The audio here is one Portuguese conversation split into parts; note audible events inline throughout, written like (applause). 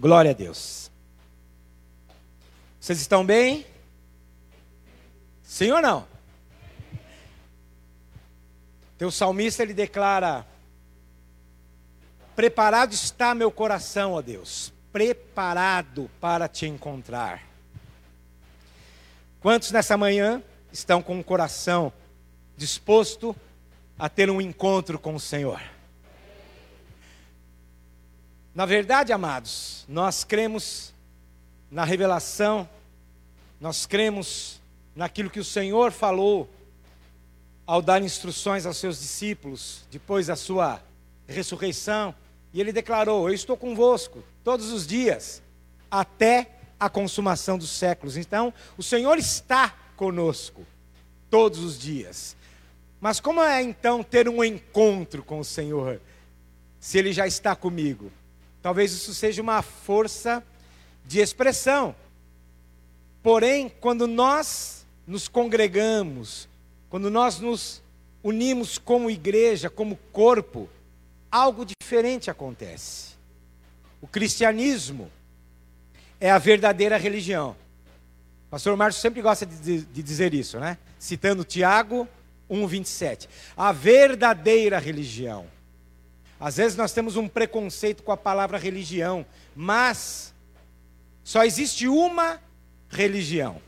Glória a Deus. Vocês estão bem? Sim ou não? Teu salmista ele declara: Preparado está meu coração, ó Deus, preparado para te encontrar. Quantos nessa manhã estão com o coração disposto a ter um encontro com o Senhor? Na verdade, amados, nós cremos na revelação, nós cremos naquilo que o Senhor falou ao dar instruções aos seus discípulos depois da sua ressurreição, e ele declarou: Eu estou convosco todos os dias, até a consumação dos séculos. Então, o Senhor está conosco todos os dias. Mas como é então ter um encontro com o Senhor, se Ele já está comigo? Talvez isso seja uma força de expressão. Porém, quando nós nos congregamos, quando nós nos unimos como igreja, como corpo, algo diferente acontece. O cristianismo é a verdadeira religião. O pastor Márcio sempre gosta de, de dizer isso, né? Citando Tiago 1,27. A verdadeira religião. Às vezes nós temos um preconceito com a palavra religião, mas só existe uma religião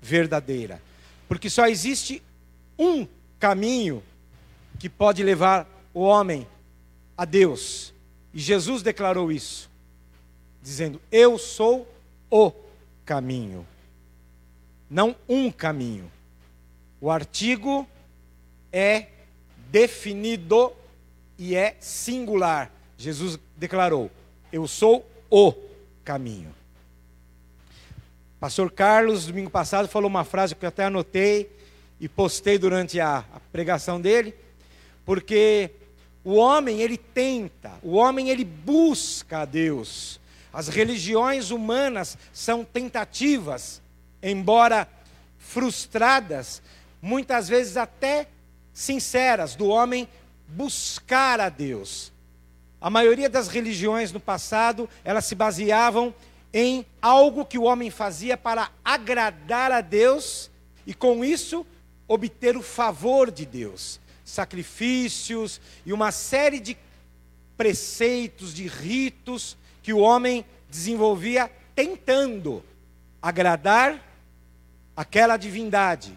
verdadeira. Porque só existe um caminho que pode levar o homem a Deus. E Jesus declarou isso, dizendo: Eu sou o caminho. Não um caminho. O artigo é definido e é singular. Jesus declarou: Eu sou o caminho. Pastor Carlos, domingo passado, falou uma frase que eu até anotei e postei durante a, a pregação dele, porque o homem ele tenta, o homem ele busca a Deus. As religiões humanas são tentativas, embora frustradas, muitas vezes até sinceras, do homem buscar a Deus. A maioria das religiões no passado, elas se baseavam em algo que o homem fazia para agradar a Deus e com isso obter o favor de Deus. Sacrifícios e uma série de preceitos, de ritos que o homem desenvolvia tentando agradar aquela divindade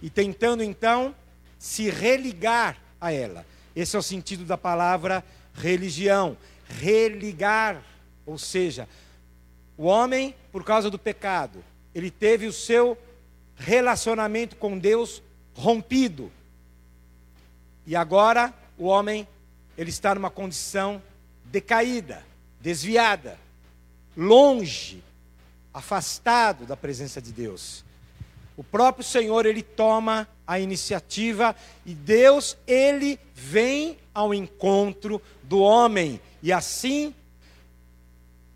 e tentando então se religar a ela. Esse é o sentido da palavra religião. Religar, ou seja, o homem, por causa do pecado, ele teve o seu relacionamento com Deus rompido. E agora o homem, ele está numa condição decaída, desviada, longe, afastado da presença de Deus. O próprio Senhor, ele toma a iniciativa e Deus, ele vem ao encontro do homem. E assim,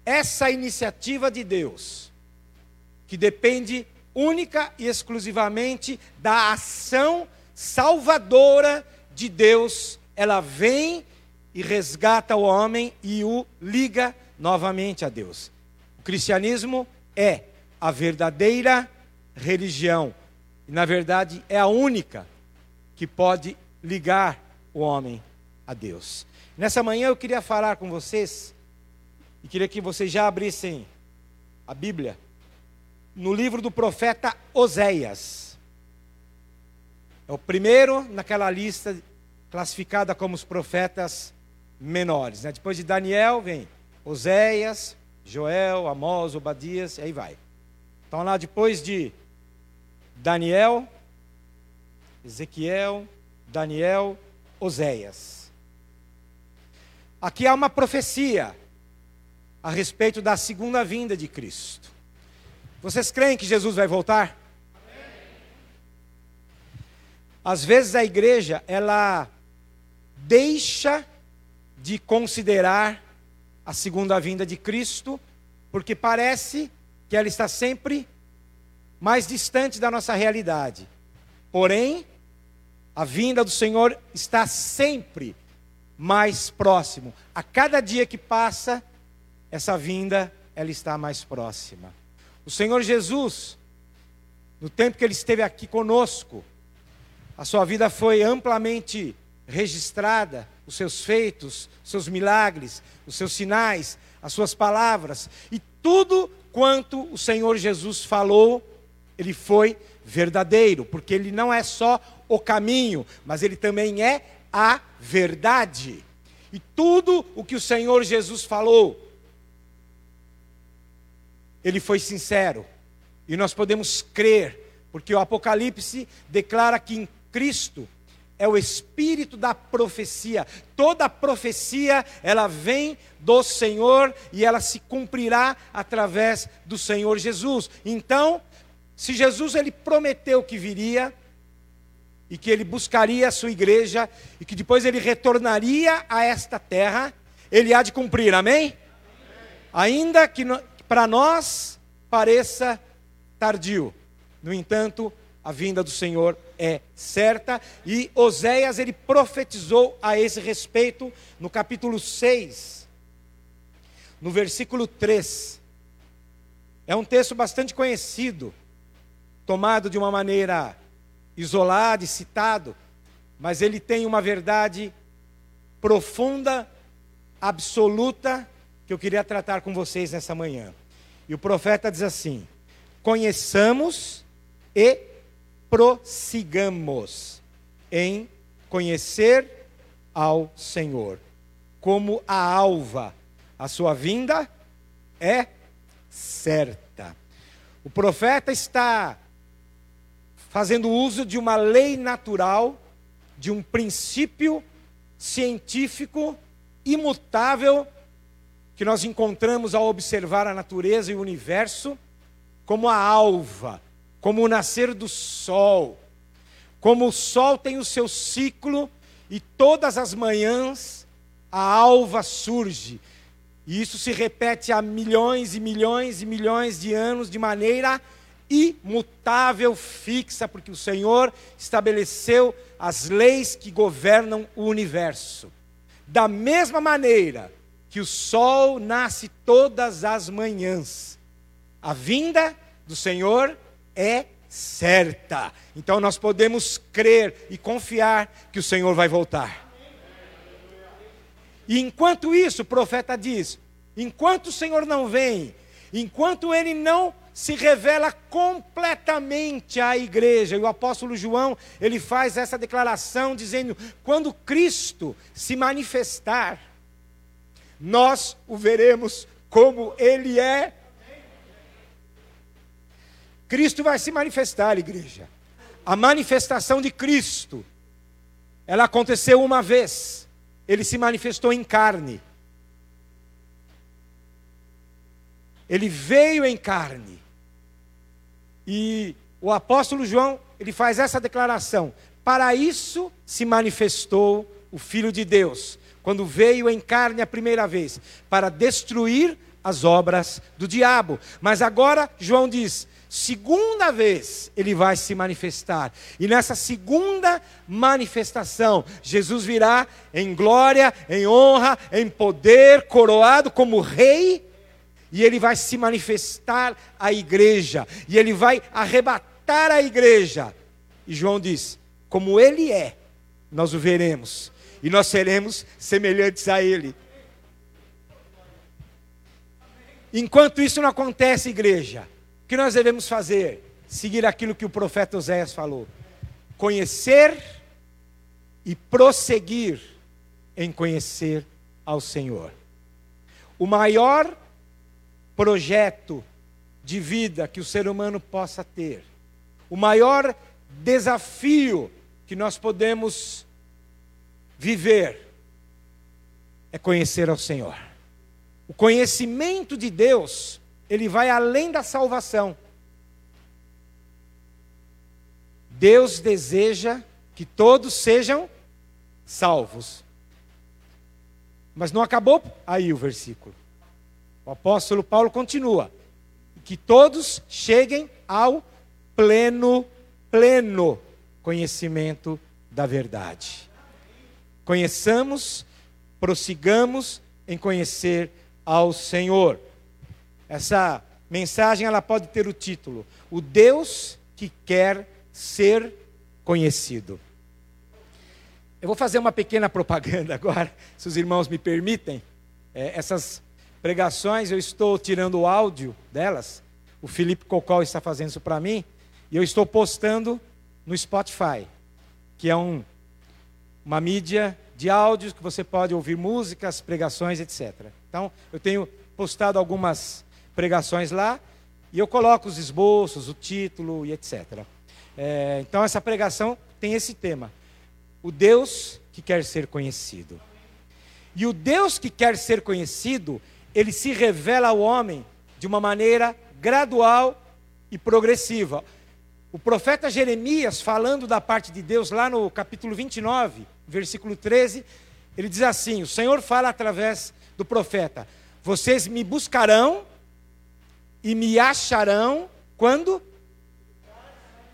essa iniciativa de Deus, que depende única e exclusivamente da ação salvadora de Deus, ela vem e resgata o homem e o liga novamente a Deus. O cristianismo é a verdadeira religião e, na verdade, é a única que pode ligar o homem a Deus. Nessa manhã eu queria falar com vocês, e queria que vocês já abrissem a Bíblia, no livro do profeta Oséias. É o primeiro naquela lista classificada como os profetas menores. Né? Depois de Daniel vem Oséias, Joel, Amós, Obadias, e aí vai. Então lá depois de Daniel, Ezequiel, Daniel, Oséias. Aqui há uma profecia a respeito da segunda vinda de Cristo. Vocês creem que Jesus vai voltar? Às vezes a igreja, ela deixa de considerar a segunda vinda de Cristo, porque parece que ela está sempre mais distante da nossa realidade. Porém, a vinda do Senhor está sempre mais próximo. A cada dia que passa, essa vinda ela está mais próxima. O Senhor Jesus, no tempo que ele esteve aqui conosco, a sua vida foi amplamente registrada, os seus feitos, os seus milagres, os seus sinais, as suas palavras e tudo quanto o Senhor Jesus falou, ele foi verdadeiro, porque ele não é só o caminho, mas ele também é a verdade. E tudo o que o Senhor Jesus falou, ele foi sincero. E nós podemos crer, porque o Apocalipse declara que em Cristo é o espírito da profecia. Toda profecia, ela vem do Senhor e ela se cumprirá através do Senhor Jesus. Então, se Jesus ele prometeu que viria e que ele buscaria a sua igreja e que depois ele retornaria a esta terra, ele há de cumprir. Amém? Amém. Ainda que para nós pareça tardio. No entanto, a vinda do Senhor é certa e Oséias ele profetizou a esse respeito no capítulo 6, no versículo 3. É um texto bastante conhecido, tomado de uma maneira isolada e citado, mas ele tem uma verdade profunda, absoluta, que eu queria tratar com vocês nessa manhã. E o profeta diz assim: Conheçamos e prossigamos em conhecer ao Senhor. Como a alva, a sua vinda é certa. O profeta está fazendo uso de uma lei natural, de um princípio científico imutável que nós encontramos ao observar a natureza e o universo, como a alva, como o nascer do sol. Como o sol tem o seu ciclo e todas as manhãs a alva surge. E isso se repete há milhões e milhões e milhões de anos de maneira imutável, fixa, porque o Senhor estabeleceu as leis que governam o universo. Da mesma maneira que o sol nasce todas as manhãs, a vinda do Senhor é certa. Então nós podemos crer e confiar que o Senhor vai voltar. E enquanto isso, o profeta diz: enquanto o Senhor não vem, enquanto ele não se revela completamente à igreja. E o apóstolo João, ele faz essa declaração dizendo: quando Cristo se manifestar, nós o veremos como ele é Cristo vai se manifestar, igreja. A manifestação de Cristo, ela aconteceu uma vez. Ele se manifestou em carne. Ele veio em carne. E o apóstolo João, ele faz essa declaração: Para isso se manifestou o Filho de Deus, quando veio em carne a primeira vez, para destruir as obras do diabo. Mas agora João diz: segunda vez ele vai se manifestar. E nessa segunda manifestação, Jesus virá em glória, em honra, em poder, coroado como rei, e ele vai se manifestar à igreja, e ele vai arrebatar a igreja. E João diz: como ele é, nós o veremos, e nós seremos semelhantes a ele. Enquanto isso não acontece, igreja, o que nós devemos fazer? Seguir aquilo que o profeta Oséias falou: conhecer e prosseguir em conhecer ao Senhor. O maior projeto de vida que o ser humano possa ter, o maior desafio que nós podemos viver é conhecer ao Senhor. O conhecimento de Deus ele vai além da salvação. Deus deseja que todos sejam salvos. Mas não acabou aí o versículo. O apóstolo Paulo continua: que todos cheguem ao pleno, pleno conhecimento da verdade. Conheçamos, prossigamos em conhecer ao Senhor. Essa mensagem ela pode ter o título: O Deus que quer ser conhecido. Eu vou fazer uma pequena propaganda (laughs) agora, se os irmãos me permitem. É, essas pregações eu estou tirando o áudio delas. O Felipe Cocol está fazendo isso para mim. E eu estou postando no Spotify, que é um, uma mídia de áudios que você pode ouvir músicas, pregações, etc. Então, eu tenho postado algumas pregações lá e eu coloco os esboços, o título e etc. É, então, essa pregação tem esse tema: o Deus que quer ser conhecido. E o Deus que quer ser conhecido, ele se revela ao homem de uma maneira gradual e progressiva. O profeta Jeremias, falando da parte de Deus, lá no capítulo 29, versículo 13, ele diz assim: O Senhor fala através do profeta: Vocês me buscarão e me acharão quando?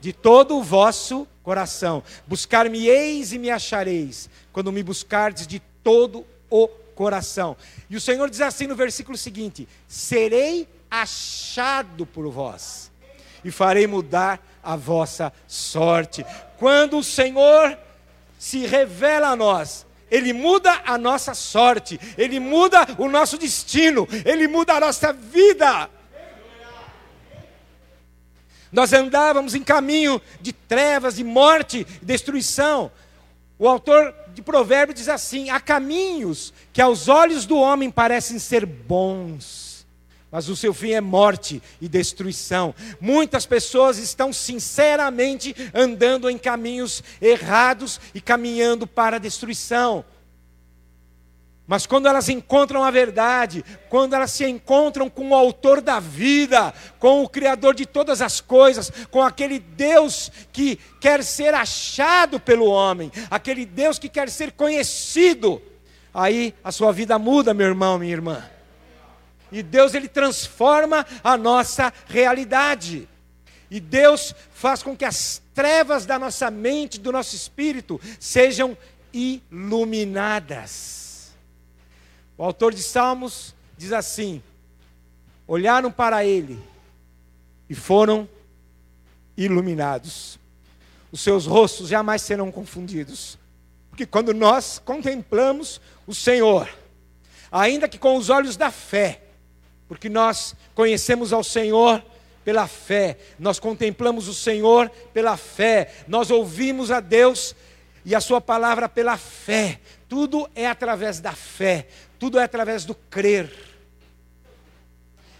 De todo o vosso coração. Buscar-me-eis e me achareis, quando me buscardes de todo o coração. E o Senhor diz assim no versículo seguinte: Serei achado por vós e farei mudar a vossa sorte. Quando o Senhor se revela a nós, ele muda a nossa sorte, ele muda o nosso destino, ele muda a nossa vida. Nós andávamos em caminho de trevas, de morte, de destruição. O autor de Provérbios diz assim: há caminhos que aos olhos do homem parecem ser bons mas o seu fim é morte e destruição. Muitas pessoas estão sinceramente andando em caminhos errados e caminhando para a destruição. Mas quando elas encontram a verdade, quando elas se encontram com o autor da vida, com o criador de todas as coisas, com aquele Deus que quer ser achado pelo homem, aquele Deus que quer ser conhecido, aí a sua vida muda, meu irmão, minha irmã. E Deus ele transforma a nossa realidade. E Deus faz com que as trevas da nossa mente, do nosso espírito, sejam iluminadas. O autor de Salmos diz assim: olharam para ele e foram iluminados. Os seus rostos jamais serão confundidos. Porque quando nós contemplamos o Senhor, ainda que com os olhos da fé, porque nós conhecemos ao Senhor pela fé, nós contemplamos o Senhor pela fé, nós ouvimos a Deus e a Sua palavra pela fé. Tudo é através da fé, tudo é através do crer.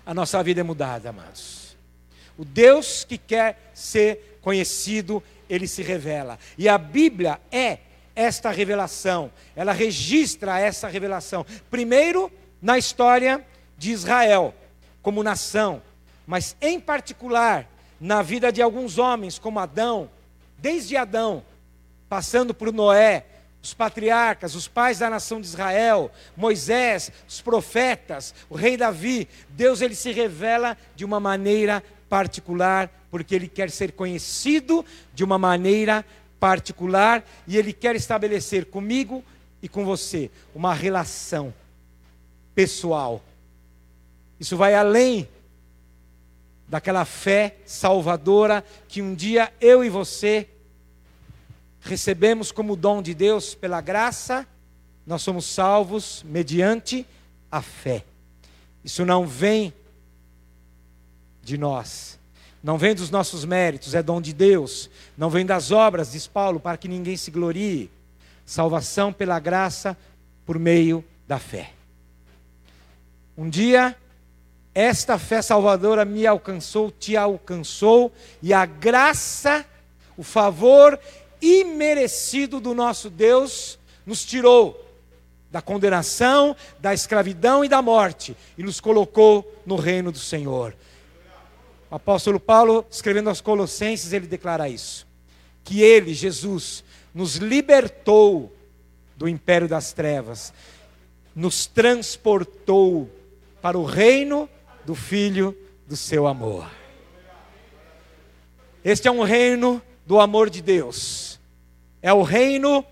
A nossa vida é mudada, amados. O Deus que quer ser conhecido, ele se revela. E a Bíblia é esta revelação, ela registra essa revelação. Primeiro, na história de Israel como nação, mas em particular na vida de alguns homens, como Adão, desde Adão, passando por Noé, os patriarcas, os pais da nação de Israel, Moisés, os profetas, o rei Davi, Deus ele se revela de uma maneira particular, porque ele quer ser conhecido de uma maneira particular e ele quer estabelecer comigo e com você uma relação pessoal. Isso vai além daquela fé salvadora que um dia eu e você recebemos como dom de Deus pela graça, nós somos salvos mediante a fé. Isso não vem de nós, não vem dos nossos méritos, é dom de Deus, não vem das obras, diz Paulo, para que ninguém se glorie. Salvação pela graça por meio da fé. Um dia esta fé salvadora me alcançou, te alcançou, e a graça, o favor imerecido do nosso Deus nos tirou da condenação, da escravidão e da morte e nos colocou no reino do Senhor. O apóstolo Paulo, escrevendo aos Colossenses, ele declara isso: que ele, Jesus, nos libertou do império das trevas, nos transportou para o reino do Filho do seu amor. Este é um reino do amor de Deus. É o reino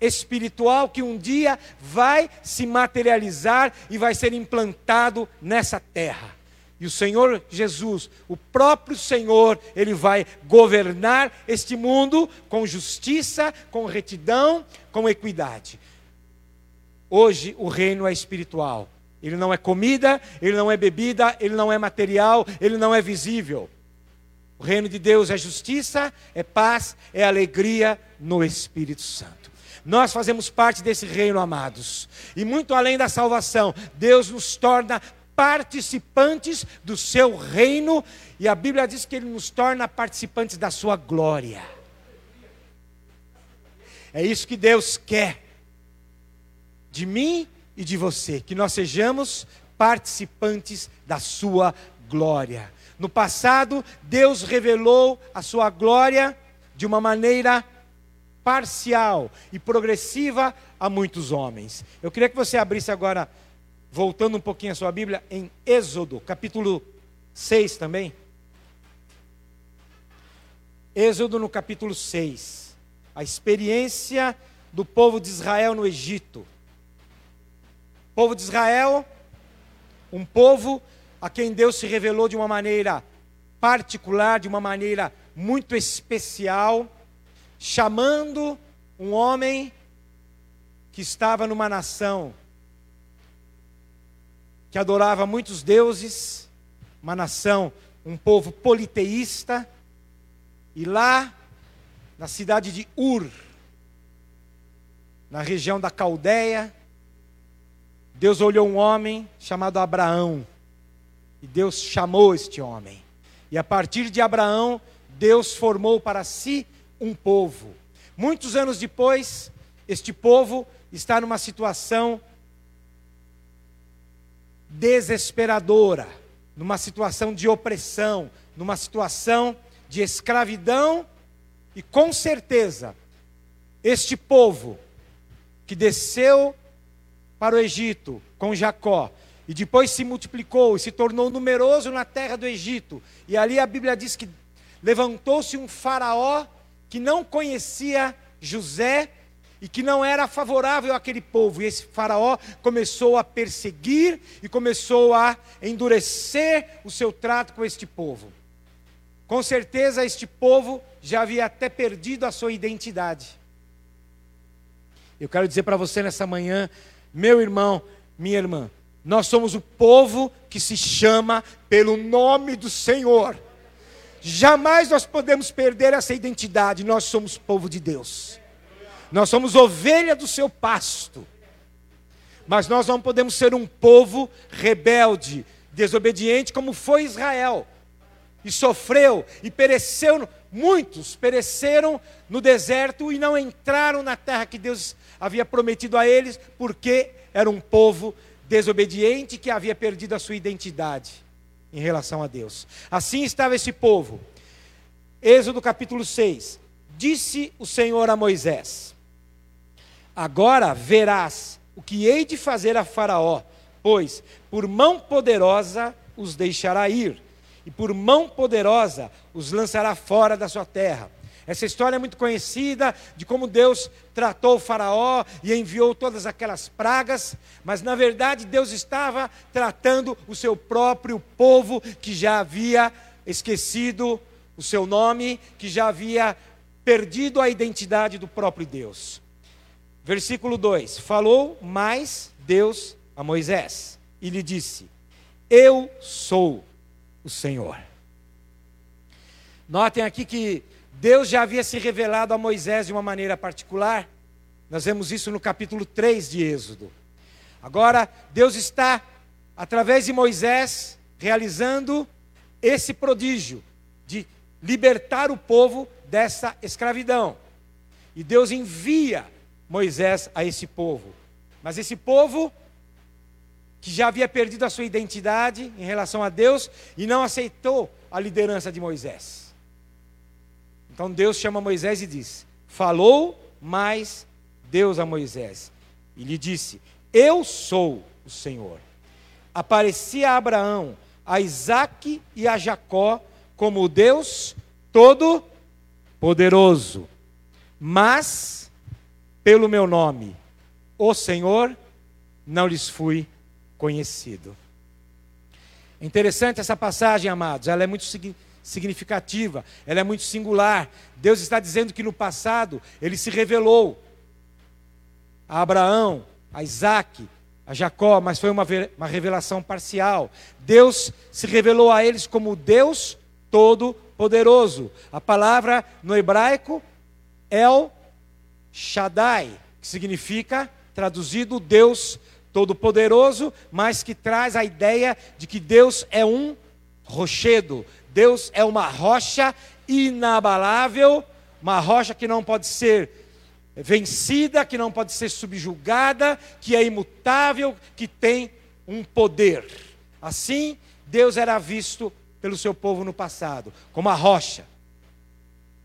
espiritual que um dia vai se materializar e vai ser implantado nessa terra. E o Senhor Jesus, o próprio Senhor, ele vai governar este mundo com justiça, com retidão, com equidade. Hoje o reino é espiritual. Ele não é comida, ele não é bebida, ele não é material, ele não é visível. O reino de Deus é justiça, é paz, é alegria no Espírito Santo. Nós fazemos parte desse reino, amados. E muito além da salvação, Deus nos torna participantes do seu reino, e a Bíblia diz que ele nos torna participantes da sua glória. É isso que Deus quer de mim e de você, que nós sejamos participantes da sua glória. No passado, Deus revelou a sua glória de uma maneira parcial e progressiva a muitos homens. Eu queria que você abrisse agora, voltando um pouquinho a sua Bíblia, em Êxodo, capítulo 6 também. Êxodo no capítulo 6. A experiência do povo de Israel no Egito. O povo de Israel, um povo a quem Deus se revelou de uma maneira particular, de uma maneira muito especial, chamando um homem que estava numa nação que adorava muitos deuses, uma nação, um povo politeísta, e lá, na cidade de Ur, na região da Caldeia, Deus olhou um homem chamado Abraão. E Deus chamou este homem. E a partir de Abraão, Deus formou para si um povo. Muitos anos depois, este povo está numa situação desesperadora, numa situação de opressão, numa situação de escravidão, e com certeza, este povo que desceu para o Egito com Jacó, e depois se multiplicou e se tornou numeroso na terra do Egito. E ali a Bíblia diz que levantou-se um faraó que não conhecia José e que não era favorável àquele povo. E esse faraó começou a perseguir e começou a endurecer o seu trato com este povo. Com certeza este povo já havia até perdido a sua identidade. Eu quero dizer para você nessa manhã meu irmão, minha irmã, nós somos o povo que se chama pelo nome do Senhor. Jamais nós podemos perder essa identidade, nós somos povo de Deus. Nós somos ovelha do seu pasto. Mas nós não podemos ser um povo rebelde, desobediente, como foi Israel. E sofreu e pereceu, muitos pereceram no deserto e não entraram na terra que Deus havia prometido a eles, porque era um povo desobediente que havia perdido a sua identidade em relação a Deus. Assim estava esse povo. Êxodo capítulo 6. Disse o Senhor a Moisés: Agora verás o que hei de fazer a Faraó, pois por mão poderosa os deixará ir, e por mão poderosa os lançará fora da sua terra essa história é muito conhecida de como Deus tratou o Faraó e enviou todas aquelas pragas, mas na verdade Deus estava tratando o seu próprio povo que já havia esquecido o seu nome, que já havia perdido a identidade do próprio Deus. Versículo 2: Falou mais Deus a Moisés e lhe disse: Eu sou o Senhor. Notem aqui que Deus já havia se revelado a Moisés de uma maneira particular. Nós vemos isso no capítulo 3 de Êxodo. Agora, Deus está, através de Moisés, realizando esse prodígio de libertar o povo dessa escravidão. E Deus envia Moisés a esse povo. Mas esse povo, que já havia perdido a sua identidade em relação a Deus e não aceitou a liderança de Moisés. Então Deus chama Moisés e diz: Falou mais Deus a Moisés e lhe disse: Eu sou o Senhor. Aparecia a Abraão, a Isaque e a Jacó como Deus Todo-Poderoso. Mas pelo meu nome, o Senhor, não lhes fui conhecido. É interessante essa passagem, amados, ela é muito significativa, ela é muito singular. Deus está dizendo que no passado ele se revelou a Abraão, a Isaac, a Jacó, mas foi uma, uma revelação parcial. Deus se revelou a eles como Deus Todo-Poderoso. A palavra no hebraico El Shaddai, que significa, traduzido, Deus Todo-Poderoso, mas que traz a ideia de que Deus é um rochedo, Deus é uma rocha inabalável, uma rocha que não pode ser vencida, que não pode ser subjugada, que é imutável, que tem um poder. Assim, Deus era visto pelo seu povo no passado como a rocha.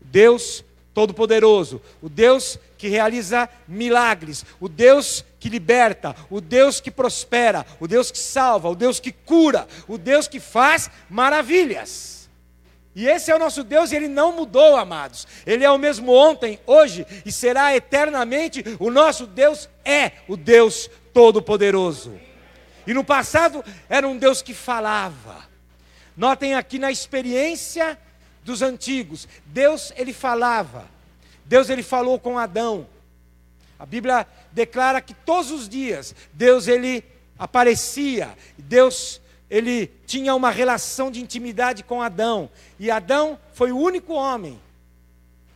Deus Todo-Poderoso, o Deus que realiza milagres, o Deus que liberta, o Deus que prospera, o Deus que salva, o Deus que cura, o Deus que faz maravilhas. E esse é o nosso Deus e ele não mudou, amados. Ele é o mesmo ontem, hoje e será eternamente. O nosso Deus é o Deus Todo-Poderoso. E no passado era um Deus que falava. Notem aqui na experiência dos antigos. Deus ele falava. Deus ele falou com Adão. A Bíblia declara que todos os dias Deus ele aparecia. Deus ele tinha uma relação de intimidade com Adão. E Adão foi o único homem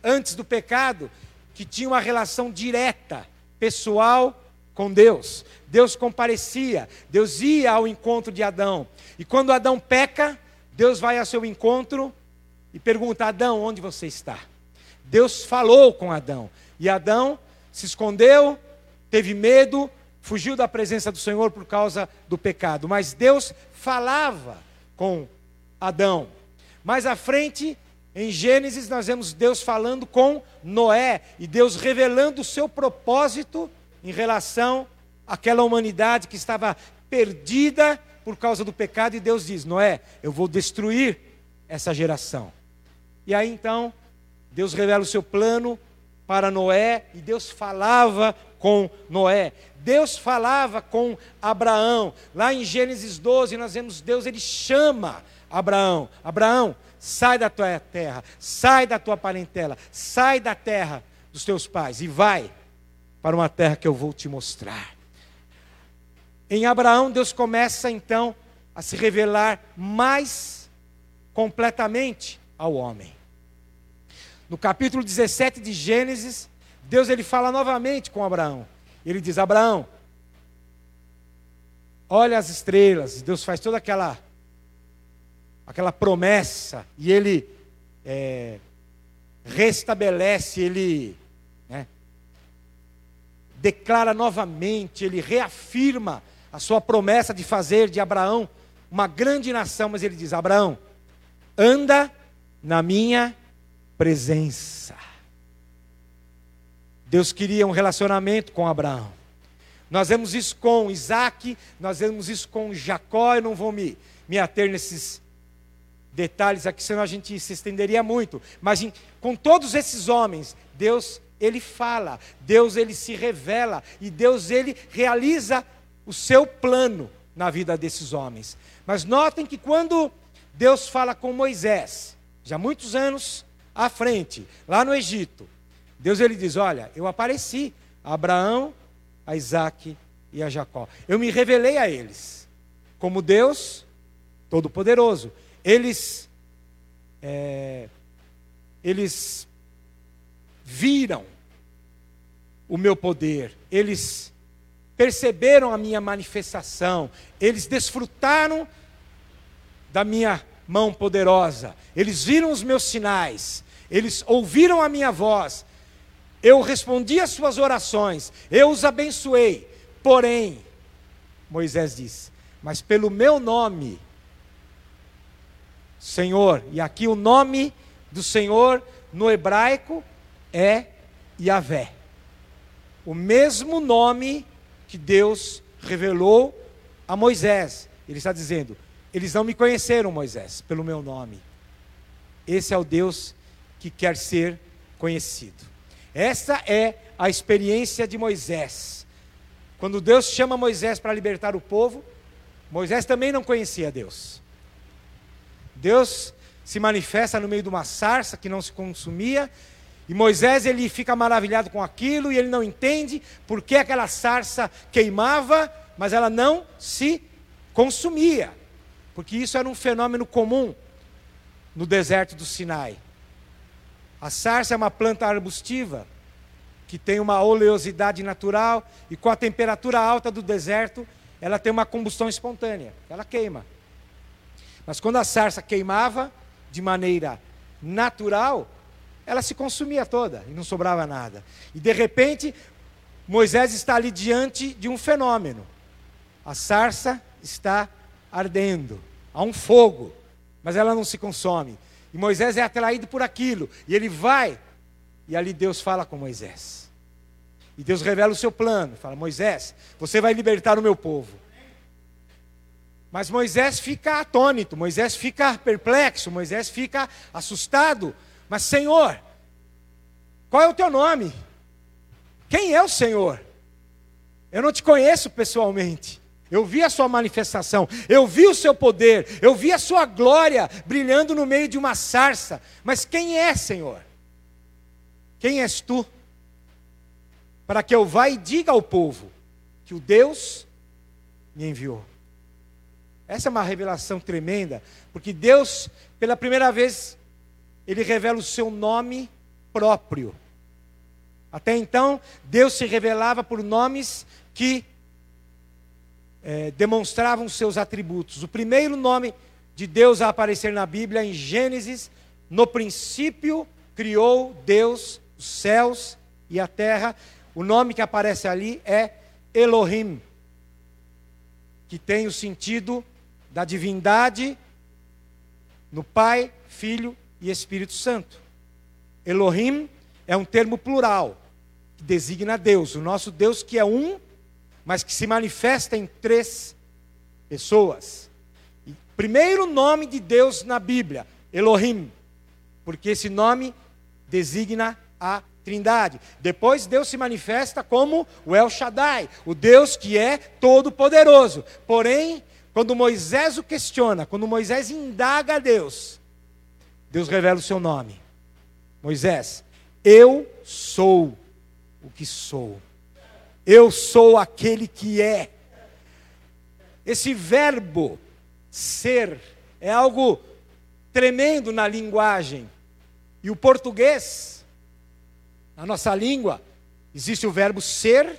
antes do pecado que tinha uma relação direta, pessoal com Deus. Deus comparecia, Deus ia ao encontro de Adão. E quando Adão peca, Deus vai ao seu encontro e pergunta: Adão, onde você está? Deus falou com Adão. E Adão se escondeu, teve medo, fugiu da presença do Senhor por causa do pecado. Mas Deus falava com Adão. Mais à frente, em Gênesis, nós vemos Deus falando com Noé e Deus revelando o seu propósito em relação àquela humanidade que estava perdida por causa do pecado. E Deus diz: Noé, eu vou destruir essa geração. E aí então, Deus revela o seu plano para Noé e Deus falava com Noé. Deus falava com Abraão. Lá em Gênesis 12, nós vemos Deus, ele chama Abraão: Abraão, sai da tua terra, sai da tua parentela, sai da terra dos teus pais e vai para uma terra que eu vou te mostrar. Em Abraão, Deus começa então a se revelar mais completamente ao homem. No capítulo 17 de Gênesis, Deus ele fala novamente com Abraão. Ele diz: Abraão, olha as estrelas. Deus faz toda aquela aquela promessa e ele é, restabelece, ele né, declara novamente, ele reafirma a sua promessa de fazer de Abraão uma grande nação, mas ele diz: Abraão, anda na minha presença. Deus queria um relacionamento com Abraão. Nós vemos isso com Isaac, nós vemos isso com Jacó. Eu não vou me, me ater nesses detalhes aqui, senão a gente se estenderia muito. Mas em, com todos esses homens, Deus ele fala, Deus ele se revela e Deus ele realiza o seu plano na vida desses homens. Mas notem que quando Deus fala com Moisés, já muitos anos à frente, lá no Egito, Deus ele diz: Olha, eu apareci a Abraão, a Isaac e a Jacó. Eu me revelei a eles como Deus Todo-Poderoso. Eles, é, eles viram o meu poder, eles perceberam a minha manifestação, eles desfrutaram da minha mão poderosa, eles viram os meus sinais, eles ouviram a minha voz, eu respondi às suas orações, eu os abençoei. Porém, Moisés disse: Mas pelo meu nome, Senhor, e aqui o nome do Senhor no hebraico é Yahvé. O mesmo nome que Deus revelou a Moisés. Ele está dizendo: Eles não me conheceram, Moisés, pelo meu nome. Esse é o Deus que quer ser conhecido. Essa é a experiência de Moisés. Quando Deus chama Moisés para libertar o povo, Moisés também não conhecia Deus. Deus se manifesta no meio de uma sarça que não se consumia, e Moisés ele fica maravilhado com aquilo e ele não entende por que aquela sarça queimava, mas ela não se consumia, porque isso era um fenômeno comum no deserto do Sinai. A sarça é uma planta arbustiva que tem uma oleosidade natural e com a temperatura alta do deserto, ela tem uma combustão espontânea, ela queima. Mas quando a sarça queimava de maneira natural, ela se consumia toda e não sobrava nada. E de repente, Moisés está ali diante de um fenômeno. A sarça está ardendo, há um fogo, mas ela não se consome. E Moisés é atraído por aquilo, e ele vai, e ali Deus fala com Moisés. E Deus revela o seu plano, fala: Moisés, você vai libertar o meu povo. Mas Moisés fica atônito, Moisés fica perplexo, Moisés fica assustado. Mas, Senhor, qual é o teu nome? Quem é o Senhor? Eu não te conheço pessoalmente. Eu vi a sua manifestação, eu vi o seu poder, eu vi a sua glória brilhando no meio de uma sarça. Mas quem é, Senhor? Quem és tu? Para que eu vá e diga ao povo que o Deus me enviou. Essa é uma revelação tremenda, porque Deus, pela primeira vez, ele revela o seu nome próprio. Até então, Deus se revelava por nomes que é, demonstravam seus atributos. O primeiro nome de Deus a aparecer na Bíblia, em Gênesis, no princípio criou Deus os céus e a terra. O nome que aparece ali é Elohim, que tem o sentido da divindade no Pai, Filho e Espírito Santo. Elohim é um termo plural, que designa Deus, o nosso Deus que é um, mas que se manifesta em três pessoas. Primeiro nome de Deus na Bíblia, Elohim, porque esse nome designa a Trindade. Depois Deus se manifesta como o El Shaddai, o Deus que é todo poderoso. Porém, quando Moisés o questiona, quando Moisés indaga a Deus, Deus revela o seu nome. Moisés, eu sou o que sou. Eu sou aquele que é. Esse verbo ser é algo tremendo na linguagem. E o português, na nossa língua, existe o verbo ser,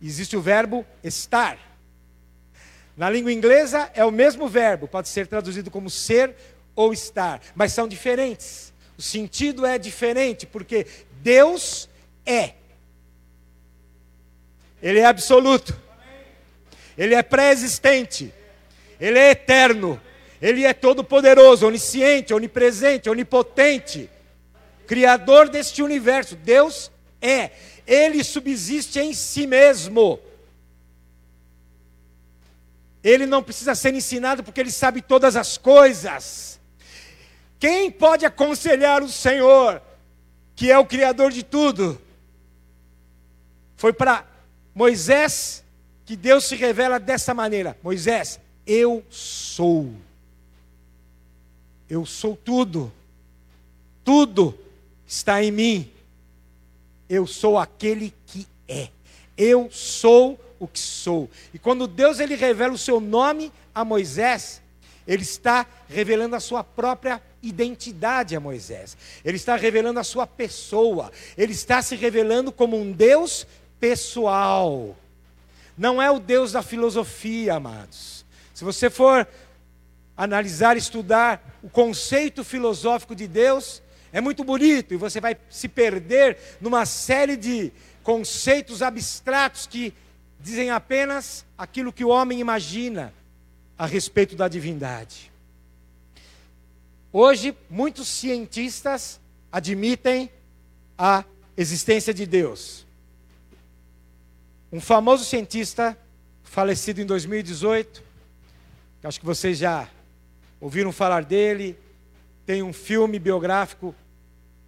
existe o verbo estar. Na língua inglesa é o mesmo verbo, pode ser traduzido como ser ou estar, mas são diferentes. O sentido é diferente, porque Deus é. Ele é absoluto. Ele é pré-existente. Ele é eterno. Ele é todo-poderoso, onisciente, onipresente, onipotente. Criador deste universo. Deus é. Ele subsiste em si mesmo. Ele não precisa ser ensinado porque ele sabe todas as coisas. Quem pode aconselhar o Senhor, que é o Criador de tudo? Foi para Moisés que Deus se revela dessa maneira: Moisés, eu sou. Eu sou tudo. Tudo está em mim. Eu sou aquele que é. Eu sou o que sou. E quando Deus ele revela o seu nome a Moisés, ele está revelando a sua própria identidade a Moisés. Ele está revelando a sua pessoa. Ele está se revelando como um Deus pessoal. Não é o Deus da filosofia, amados. Se você for analisar, estudar o conceito filosófico de Deus, é muito bonito e você vai se perder numa série de conceitos abstratos que dizem apenas aquilo que o homem imagina a respeito da divindade. Hoje, muitos cientistas admitem a existência de Deus. Um famoso cientista, falecido em 2018, acho que vocês já ouviram falar dele, tem um filme biográfico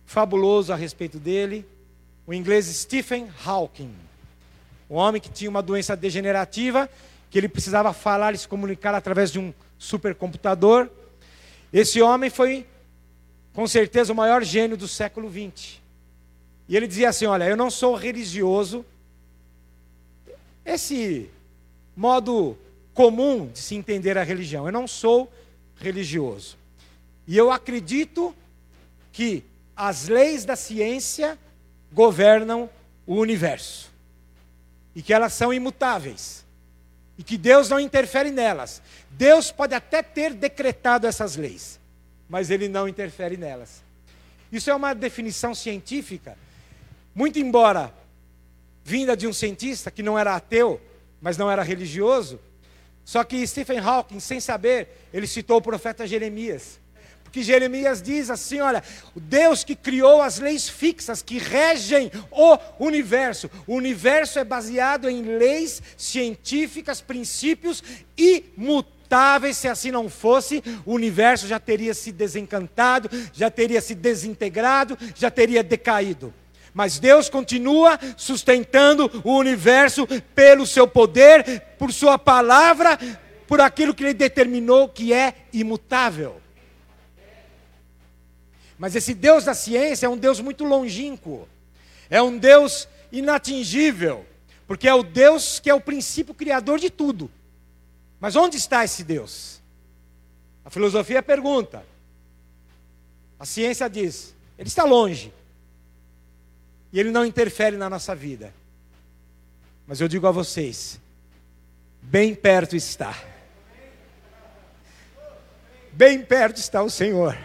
fabuloso a respeito dele, o inglês Stephen Hawking. Um homem que tinha uma doença degenerativa, que ele precisava falar e se comunicar através de um supercomputador. Esse homem foi, com certeza, o maior gênio do século XX. E ele dizia assim: Olha, eu não sou religioso. Esse modo comum de se entender a religião. Eu não sou religioso. E eu acredito que as leis da ciência governam o universo. E que elas são imutáveis. E que Deus não interfere nelas. Deus pode até ter decretado essas leis, mas ele não interfere nelas. Isso é uma definição científica, muito embora vinda de um cientista que não era ateu, mas não era religioso. Só que Stephen Hawking, sem saber, ele citou o profeta Jeremias que Jeremias diz assim: olha, o Deus que criou as leis fixas que regem o universo. O universo é baseado em leis científicas, princípios imutáveis. Se assim não fosse, o universo já teria se desencantado, já teria se desintegrado, já teria decaído. Mas Deus continua sustentando o universo pelo seu poder, por sua palavra, por aquilo que ele determinou que é imutável. Mas esse Deus da ciência é um Deus muito longínquo, é um Deus inatingível, porque é o Deus que é o princípio criador de tudo. Mas onde está esse Deus? A filosofia pergunta, a ciência diz, ele está longe, e ele não interfere na nossa vida. Mas eu digo a vocês, bem perto está. Bem perto está o Senhor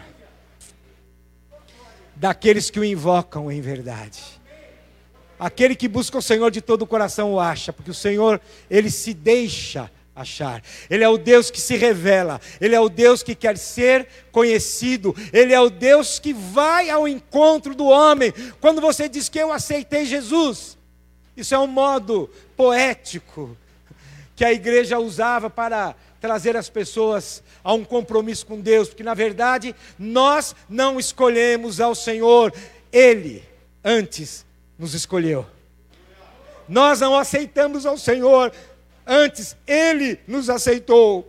daqueles que o invocam em verdade. Aquele que busca o Senhor de todo o coração o acha, porque o Senhor, ele se deixa achar. Ele é o Deus que se revela, ele é o Deus que quer ser conhecido, ele é o Deus que vai ao encontro do homem. Quando você diz que eu aceitei Jesus, isso é um modo poético que a igreja usava para trazer as pessoas a um compromisso com Deus, porque na verdade nós não escolhemos ao Senhor, Ele antes nos escolheu. Nós não aceitamos ao Senhor, antes Ele nos aceitou.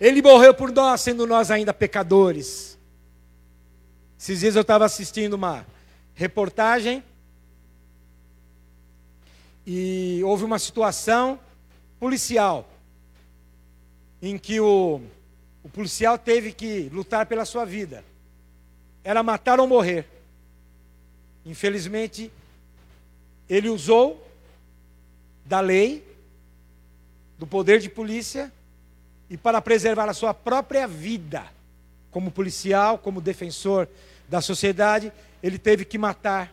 Ele morreu por nós, sendo nós ainda pecadores. Esses dias eu estava assistindo uma reportagem e houve uma situação policial, em que o, o policial teve que lutar pela sua vida. Era matar ou morrer. Infelizmente, ele usou da lei, do poder de polícia, e para preservar a sua própria vida, como policial, como defensor da sociedade, ele teve que matar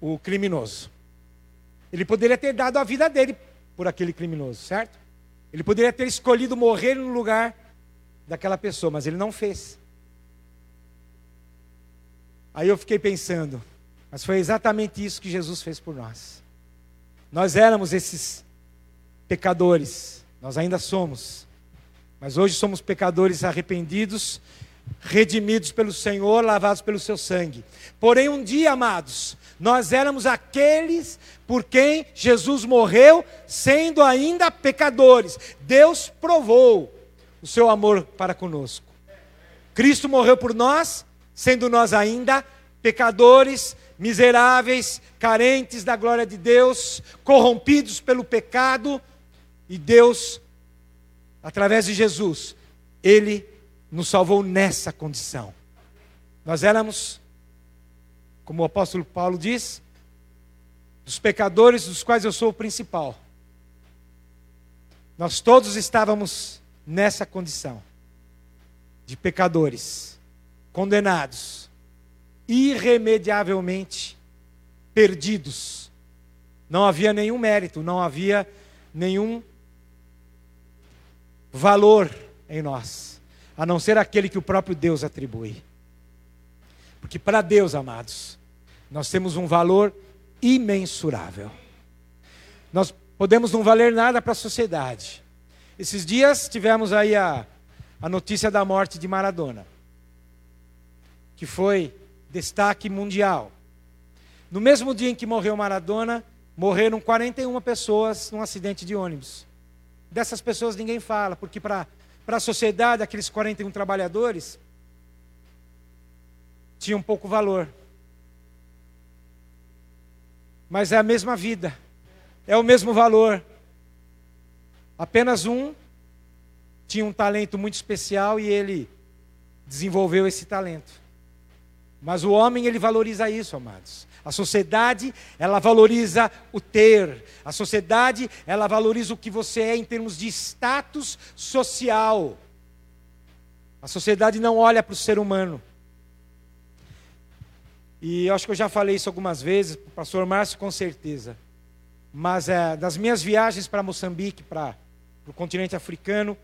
o criminoso. Ele poderia ter dado a vida dele por aquele criminoso, certo? Ele poderia ter escolhido morrer no lugar daquela pessoa, mas ele não fez. Aí eu fiquei pensando, mas foi exatamente isso que Jesus fez por nós. Nós éramos esses pecadores, nós ainda somos, mas hoje somos pecadores arrependidos, redimidos pelo Senhor, lavados pelo seu sangue. Porém, um dia, amados, nós éramos aqueles por quem Jesus morreu, sendo ainda pecadores. Deus provou o seu amor para conosco. Cristo morreu por nós, sendo nós ainda pecadores, miseráveis, carentes da glória de Deus, corrompidos pelo pecado, e Deus, através de Jesus, Ele nos salvou nessa condição. Nós éramos como o apóstolo Paulo diz, dos pecadores dos quais eu sou o principal. Nós todos estávamos nessa condição de pecadores, condenados, irremediavelmente perdidos. Não havia nenhum mérito, não havia nenhum valor em nós, a não ser aquele que o próprio Deus atribui. Porque para Deus, amados, nós temos um valor imensurável. Nós podemos não valer nada para a sociedade. Esses dias tivemos aí a, a notícia da morte de Maradona, que foi destaque mundial. No mesmo dia em que morreu Maradona, morreram 41 pessoas num acidente de ônibus. Dessas pessoas ninguém fala, porque para a sociedade, aqueles 41 trabalhadores tinham pouco valor. Mas é a mesma vida, é o mesmo valor. Apenas um tinha um talento muito especial e ele desenvolveu esse talento. Mas o homem, ele valoriza isso, amados. A sociedade, ela valoriza o ter. A sociedade, ela valoriza o que você é em termos de status social. A sociedade não olha para o ser humano. E eu acho que eu já falei isso algumas vezes, o pastor Márcio com certeza. Mas é, das minhas viagens para Moçambique, para o continente africano,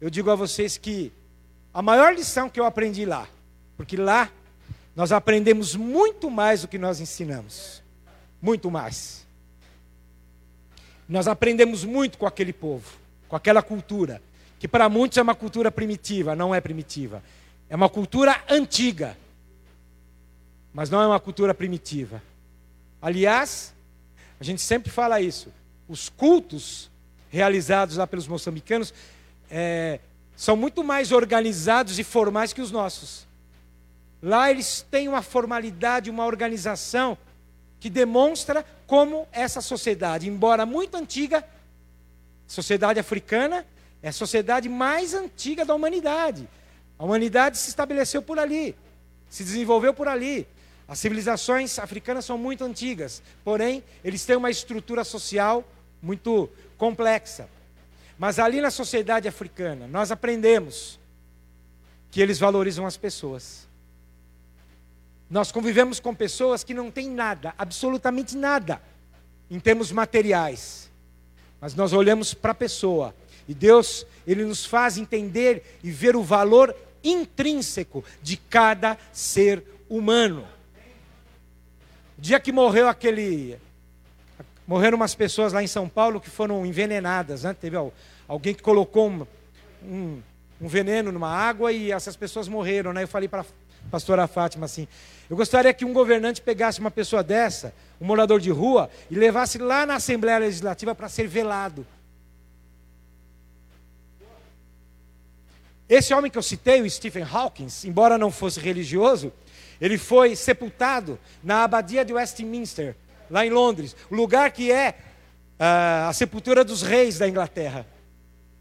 eu digo a vocês que a maior lição que eu aprendi lá, porque lá nós aprendemos muito mais do que nós ensinamos. Muito mais. Nós aprendemos muito com aquele povo, com aquela cultura, que para muitos é uma cultura primitiva, não é primitiva. É uma cultura antiga, mas não é uma cultura primitiva. Aliás, a gente sempre fala isso. Os cultos realizados lá pelos moçambicanos é, são muito mais organizados e formais que os nossos. Lá eles têm uma formalidade, uma organização que demonstra como essa sociedade, embora muito antiga, sociedade africana, é a sociedade mais antiga da humanidade. A humanidade se estabeleceu por ali, se desenvolveu por ali. As civilizações africanas são muito antigas, porém, eles têm uma estrutura social muito complexa. Mas ali na sociedade africana, nós aprendemos que eles valorizam as pessoas. Nós convivemos com pessoas que não têm nada, absolutamente nada, em termos materiais. Mas nós olhamos para a pessoa e Deus, Ele nos faz entender e ver o valor intrínseco de cada ser humano. O dia que morreu aquele. Morreram umas pessoas lá em São Paulo que foram envenenadas, né? Teve alguém que colocou um, um, um veneno numa água e essas pessoas morreram, né? Eu falei para pastora Fátima assim: eu gostaria que um governante pegasse uma pessoa dessa, um morador de rua, e levasse lá na Assembleia Legislativa para ser velado. Esse homem que eu citei, o Stephen Hawking, embora não fosse religioso, ele foi sepultado na abadia de Westminster, lá em Londres, o lugar que é uh, a sepultura dos reis da Inglaterra.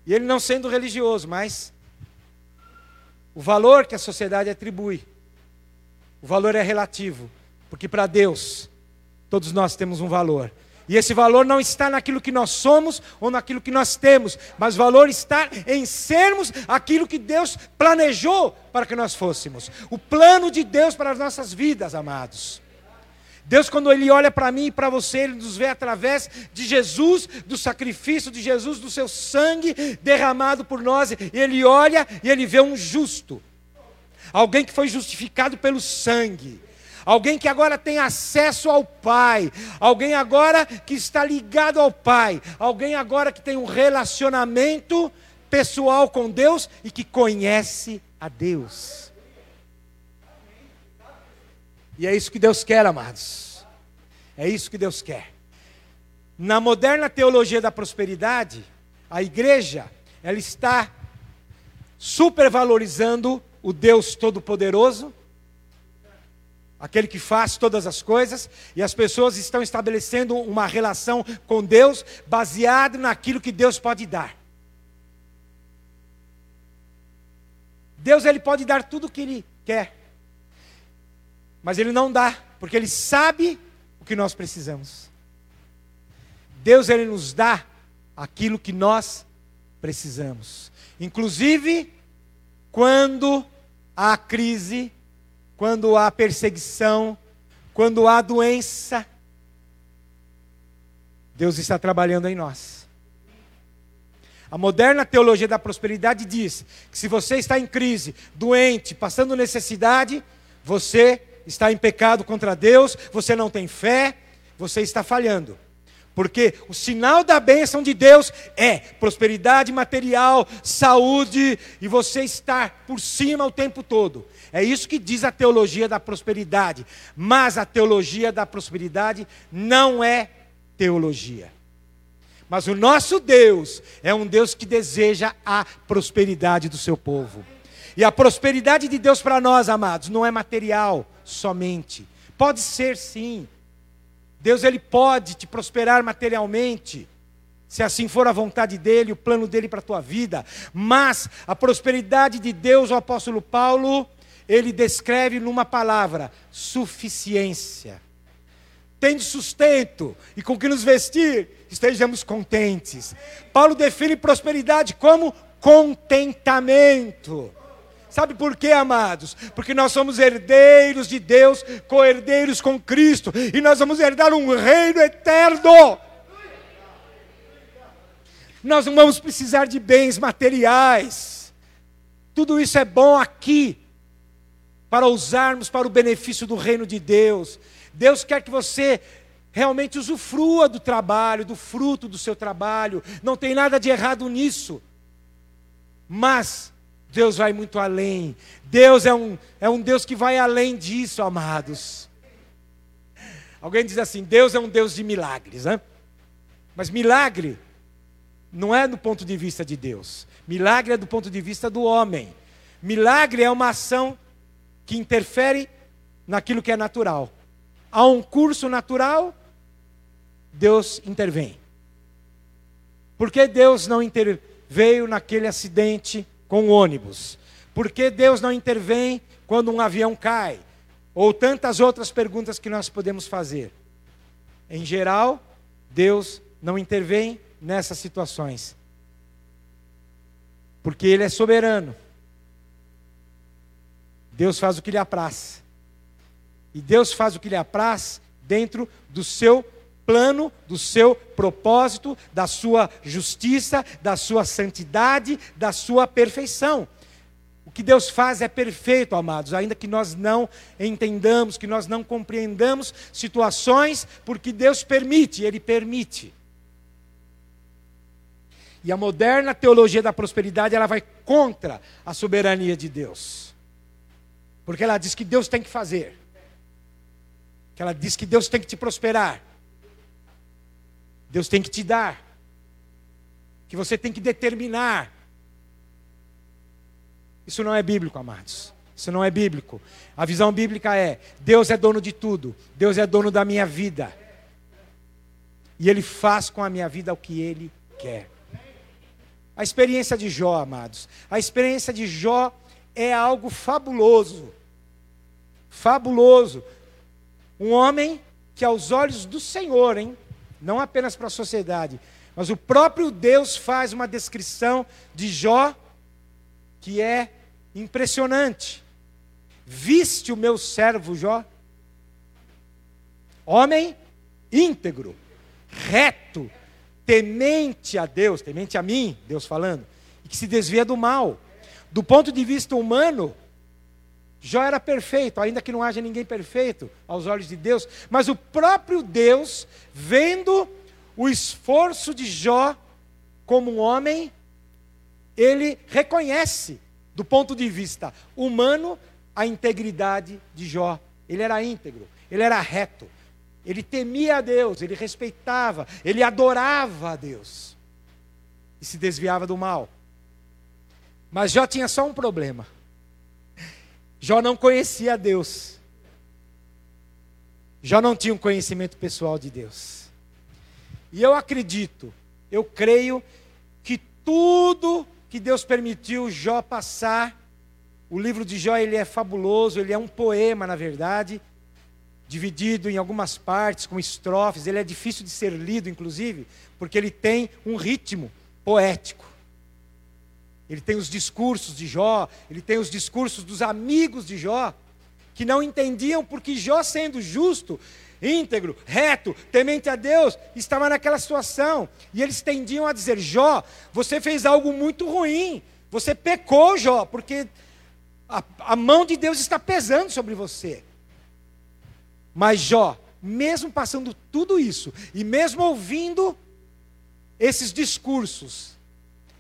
E ele não sendo religioso, mas o valor que a sociedade atribui o valor é relativo, porque para Deus, todos nós temos um valor. E esse valor não está naquilo que nós somos ou naquilo que nós temos, mas o valor está em sermos aquilo que Deus planejou para que nós fôssemos. O plano de Deus para as nossas vidas, amados. Deus, quando Ele olha para mim e para você, Ele nos vê através de Jesus, do sacrifício de Jesus, do seu sangue derramado por nós. Ele olha e Ele vê um justo alguém que foi justificado pelo sangue, alguém que agora tem acesso ao Pai, alguém agora que está ligado ao Pai, alguém agora que tem um relacionamento pessoal com Deus e que conhece a Deus. E é isso que Deus quer, amados. É isso que Deus quer. Na moderna teologia da prosperidade, a igreja, ela está supervalorizando o Deus Todo-Poderoso, aquele que faz todas as coisas, e as pessoas estão estabelecendo uma relação com Deus baseada naquilo que Deus pode dar. Deus ele pode dar tudo o que ele quer. Mas ele não dá, porque ele sabe o que nós precisamos. Deus ele nos dá aquilo que nós precisamos. Inclusive quando há crise, quando há perseguição, quando há doença, Deus está trabalhando em nós. A moderna teologia da prosperidade diz que se você está em crise, doente, passando necessidade, você está em pecado contra Deus, você não tem fé, você está falhando. Porque o sinal da bênção de Deus é prosperidade material, saúde e você estar por cima o tempo todo. É isso que diz a teologia da prosperidade. Mas a teologia da prosperidade não é teologia. Mas o nosso Deus é um Deus que deseja a prosperidade do seu povo. E a prosperidade de Deus para nós, amados, não é material somente. Pode ser sim. Deus ele pode te prosperar materialmente, se assim for a vontade dele, o plano dele para a tua vida. Mas a prosperidade de Deus, o apóstolo Paulo, ele descreve numa palavra: suficiência. Tem sustento e com que nos vestir, estejamos contentes. Paulo define prosperidade como contentamento. Sabe por quê, amados? Porque nós somos herdeiros de Deus, co-herdeiros com Cristo, e nós vamos herdar um reino eterno. Nós não vamos precisar de bens materiais. Tudo isso é bom aqui, para usarmos para o benefício do reino de Deus. Deus quer que você realmente usufrua do trabalho, do fruto do seu trabalho. Não tem nada de errado nisso. Mas Deus vai muito além. Deus é um, é um Deus que vai além disso, amados. Alguém diz assim: Deus é um Deus de milagres, né? Mas milagre não é do ponto de vista de Deus. Milagre é do ponto de vista do homem. Milagre é uma ação que interfere naquilo que é natural. Há um curso natural, Deus intervém. Por que Deus não interveio naquele acidente com o ônibus? Por que Deus não intervém quando um avião cai? Ou tantas outras perguntas que nós podemos fazer. Em geral, Deus não intervém nessas situações. Porque Ele é soberano. Deus faz o que lhe apraz. E Deus faz o que lhe apraz dentro do seu plano, do seu propósito, da sua justiça, da sua santidade, da sua perfeição. O que Deus faz é perfeito, amados, ainda que nós não entendamos, que nós não compreendamos situações, porque Deus permite, Ele permite. E a moderna teologia da prosperidade, ela vai contra a soberania de Deus. Porque ela diz que Deus tem que fazer. Que ela diz que Deus tem que te prosperar. Deus tem que te dar, que você tem que determinar. Isso não é bíblico, amados. Isso não é bíblico. A visão bíblica é: Deus é dono de tudo, Deus é dono da minha vida. E Ele faz com a minha vida o que Ele quer. A experiência de Jó, amados, a experiência de Jó é algo fabuloso. Fabuloso. Um homem que, aos olhos do Senhor, hein, não apenas para a sociedade, mas o próprio Deus faz uma descrição de Jó que é impressionante. Viste o meu servo Jó? Homem íntegro, reto, temente a Deus, temente a mim, Deus falando, e que se desvia do mal. Do ponto de vista humano, Jó era perfeito, ainda que não haja ninguém perfeito aos olhos de Deus, mas o próprio Deus, vendo o esforço de Jó como um homem, ele reconhece, do ponto de vista humano, a integridade de Jó. Ele era íntegro, ele era reto, ele temia a Deus, ele respeitava, ele adorava a Deus e se desviava do mal. Mas Jó tinha só um problema. Jó não conhecia Deus. Jó não tinha um conhecimento pessoal de Deus. E eu acredito, eu creio que tudo que Deus permitiu Jó passar, o livro de Jó ele é fabuloso, ele é um poema, na verdade, dividido em algumas partes com estrofes, ele é difícil de ser lido inclusive, porque ele tem um ritmo poético. Ele tem os discursos de Jó, ele tem os discursos dos amigos de Jó, que não entendiam porque Jó, sendo justo, íntegro, reto, temente a Deus, estava naquela situação. E eles tendiam a dizer: Jó, você fez algo muito ruim, você pecou, Jó, porque a, a mão de Deus está pesando sobre você. Mas Jó mesmo passando tudo isso, e mesmo ouvindo esses discursos,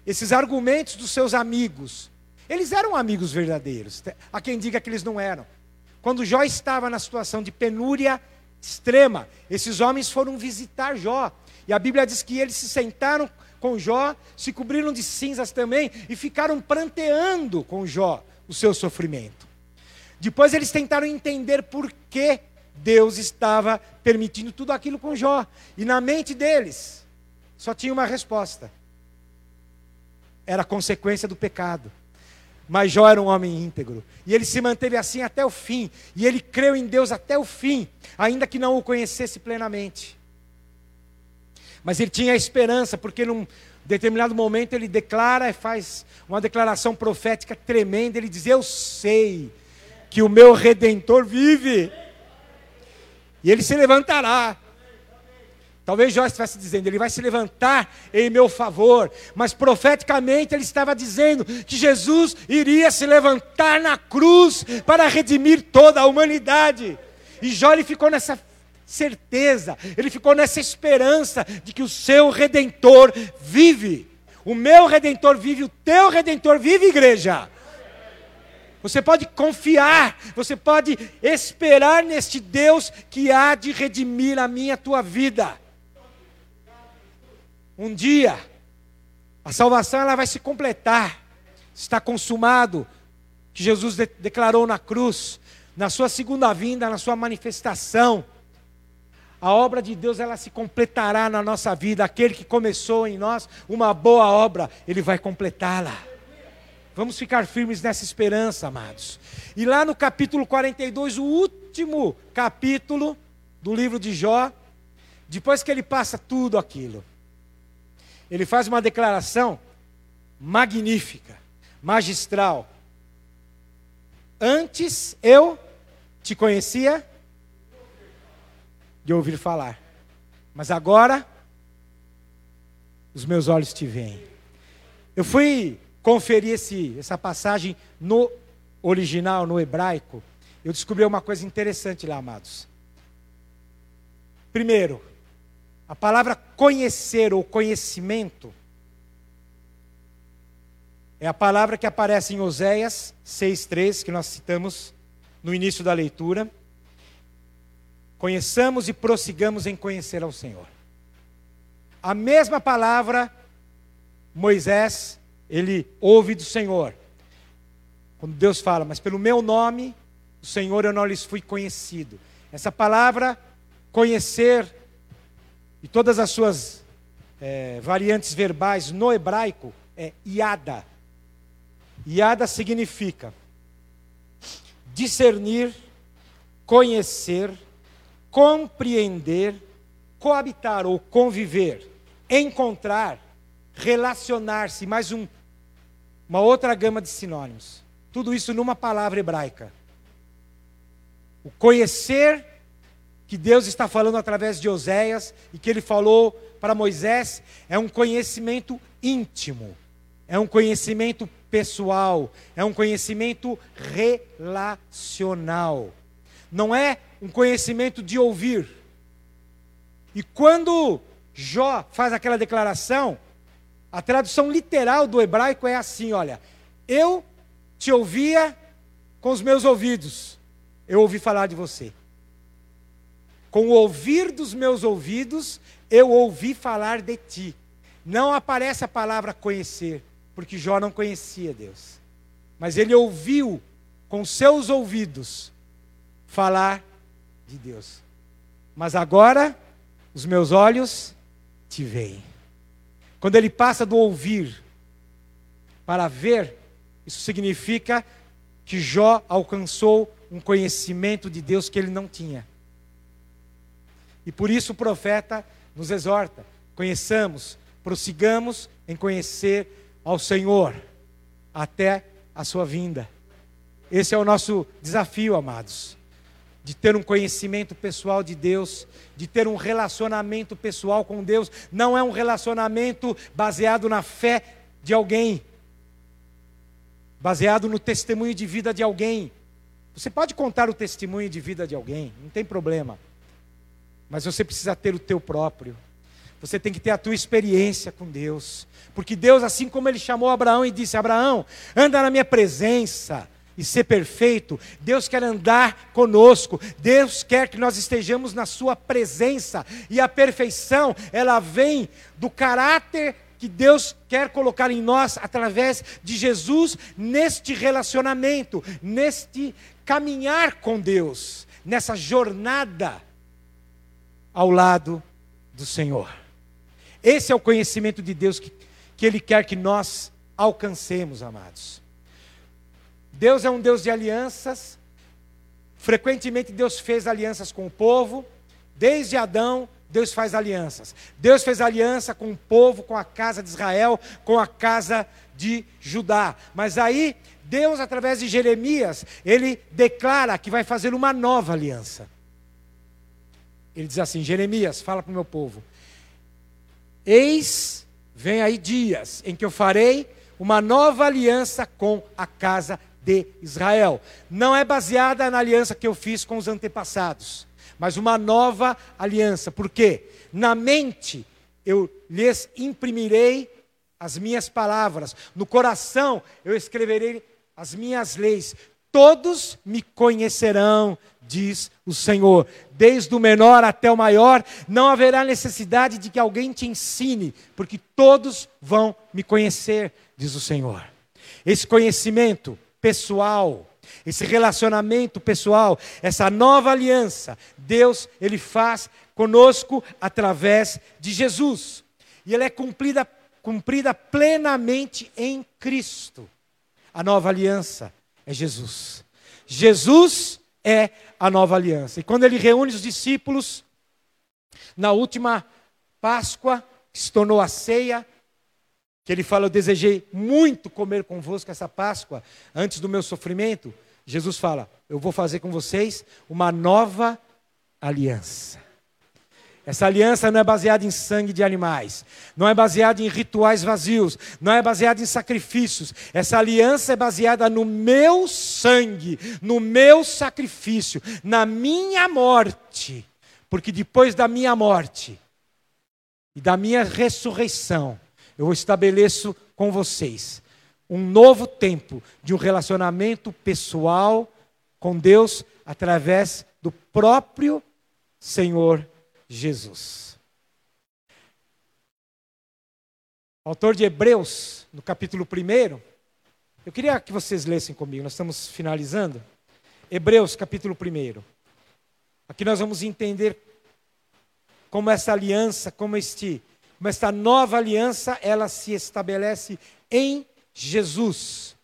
esses argumentos dos seus amigos, eles eram amigos verdadeiros. Há quem diga que eles não eram. Quando Jó estava na situação de penúria extrema, esses homens foram visitar Jó. E a Bíblia diz que eles se sentaram com Jó, se cobriram de cinzas também e ficaram pranteando com Jó o seu sofrimento. Depois eles tentaram entender por que Deus estava permitindo tudo aquilo com Jó. E na mente deles só tinha uma resposta: era consequência do pecado. Mas Jó era um homem íntegro. E ele se manteve assim até o fim. E ele creu em Deus até o fim, ainda que não o conhecesse plenamente. Mas ele tinha esperança, porque num determinado momento ele declara e faz uma declaração profética tremenda. Ele diz: Eu sei que o meu redentor vive. E ele se levantará. Talvez Jó estivesse dizendo, ele vai se levantar em meu favor, mas profeticamente ele estava dizendo que Jesus iria se levantar na cruz para redimir toda a humanidade. E Jó ele ficou nessa certeza, ele ficou nessa esperança de que o seu redentor vive. O meu redentor vive, o teu redentor vive, igreja. Você pode confiar, você pode esperar neste Deus que há de redimir a minha a tua vida. Um dia, a salvação ela vai se completar. Está consumado, que Jesus de declarou na cruz, na sua segunda vinda, na sua manifestação. A obra de Deus ela se completará na nossa vida. Aquele que começou em nós uma boa obra, ele vai completá-la. Vamos ficar firmes nessa esperança, amados. E lá no capítulo 42, o último capítulo do livro de Jó, depois que ele passa tudo aquilo, ele faz uma declaração magnífica, magistral. Antes eu te conhecia de ouvir falar, mas agora os meus olhos te veem. Eu fui conferir esse, essa passagem no original, no hebraico. Eu descobri uma coisa interessante lá, amados. Primeiro, a palavra conhecer ou conhecimento é a palavra que aparece em Oséias 6,3, que nós citamos no início da leitura. Conheçamos e prossigamos em conhecer ao Senhor. A mesma palavra, Moisés, ele ouve do Senhor. Quando Deus fala, mas pelo meu nome, o Senhor, eu não lhes fui conhecido. Essa palavra, conhecer, e todas as suas é, variantes verbais no hebraico é iada. Iada significa discernir, conhecer, compreender, coabitar ou conviver, encontrar, relacionar-se, mais um, uma outra gama de sinônimos. Tudo isso numa palavra hebraica. O conhecer que Deus está falando através de Oséias e que ele falou para Moisés é um conhecimento íntimo, é um conhecimento pessoal, é um conhecimento relacional. Não é um conhecimento de ouvir. E quando Jó faz aquela declaração, a tradução literal do hebraico é assim: olha, eu te ouvia com os meus ouvidos, eu ouvi falar de você. Com o ouvir dos meus ouvidos, eu ouvi falar de ti. Não aparece a palavra conhecer, porque Jó não conhecia Deus. Mas ele ouviu com seus ouvidos falar de Deus. Mas agora os meus olhos te veem. Quando ele passa do ouvir para ver, isso significa que Jó alcançou um conhecimento de Deus que ele não tinha. E por isso o profeta nos exorta: conheçamos, prossigamos em conhecer ao Senhor até a sua vinda. Esse é o nosso desafio, amados. De ter um conhecimento pessoal de Deus, de ter um relacionamento pessoal com Deus, não é um relacionamento baseado na fé de alguém, baseado no testemunho de vida de alguém. Você pode contar o testemunho de vida de alguém, não tem problema. Mas você precisa ter o teu próprio. Você tem que ter a tua experiência com Deus. Porque Deus, assim como ele chamou Abraão e disse: Abraão, anda na minha presença e ser perfeito, Deus quer andar conosco, Deus quer que nós estejamos na Sua presença, e a perfeição, ela vem do caráter que Deus quer colocar em nós através de Jesus neste relacionamento, neste caminhar com Deus, nessa jornada ao lado do Senhor. Esse é o conhecimento de Deus que, que Ele quer que nós alcancemos, amados. Deus é um Deus de alianças. Frequentemente Deus fez alianças com o povo. Desde Adão, Deus faz alianças. Deus fez aliança com o povo, com a casa de Israel, com a casa de Judá. Mas aí, Deus, através de Jeremias, ele declara que vai fazer uma nova aliança. Ele diz assim: Jeremias, fala para o meu povo. Eis, vem aí dias em que eu farei uma nova aliança com a casa de Israel. Não é baseada na aliança que eu fiz com os antepassados mas uma nova aliança. Por quê? Na mente eu lhes imprimirei as minhas palavras, no coração eu escreverei as minhas leis. Todos me conhecerão, diz o Senhor. Desde o menor até o maior, não haverá necessidade de que alguém te ensine, porque todos vão me conhecer, diz o Senhor. Esse conhecimento pessoal, esse relacionamento pessoal, essa nova aliança, Deus ele faz conosco através de Jesus. E ela é cumprida, cumprida plenamente em Cristo. A nova aliança é Jesus. Jesus é a nova aliança. E quando ele reúne os discípulos na última Páscoa, que se tornou a ceia, que ele fala: Eu desejei muito comer convosco essa Páscoa antes do meu sofrimento. Jesus fala: Eu vou fazer com vocês uma nova aliança. Essa aliança não é baseada em sangue de animais, não é baseada em rituais vazios, não é baseada em sacrifícios. Essa aliança é baseada no meu sangue, no meu sacrifício, na minha morte. Porque depois da minha morte e da minha ressurreição, eu estabeleço com vocês um novo tempo de um relacionamento pessoal com Deus através do próprio Senhor Jesus. Autor de Hebreus, no capítulo 1, eu queria que vocês lessem comigo, nós estamos finalizando. Hebreus, capítulo 1. Aqui nós vamos entender como essa aliança, como este, como esta nova aliança, ela se estabelece em Jesus.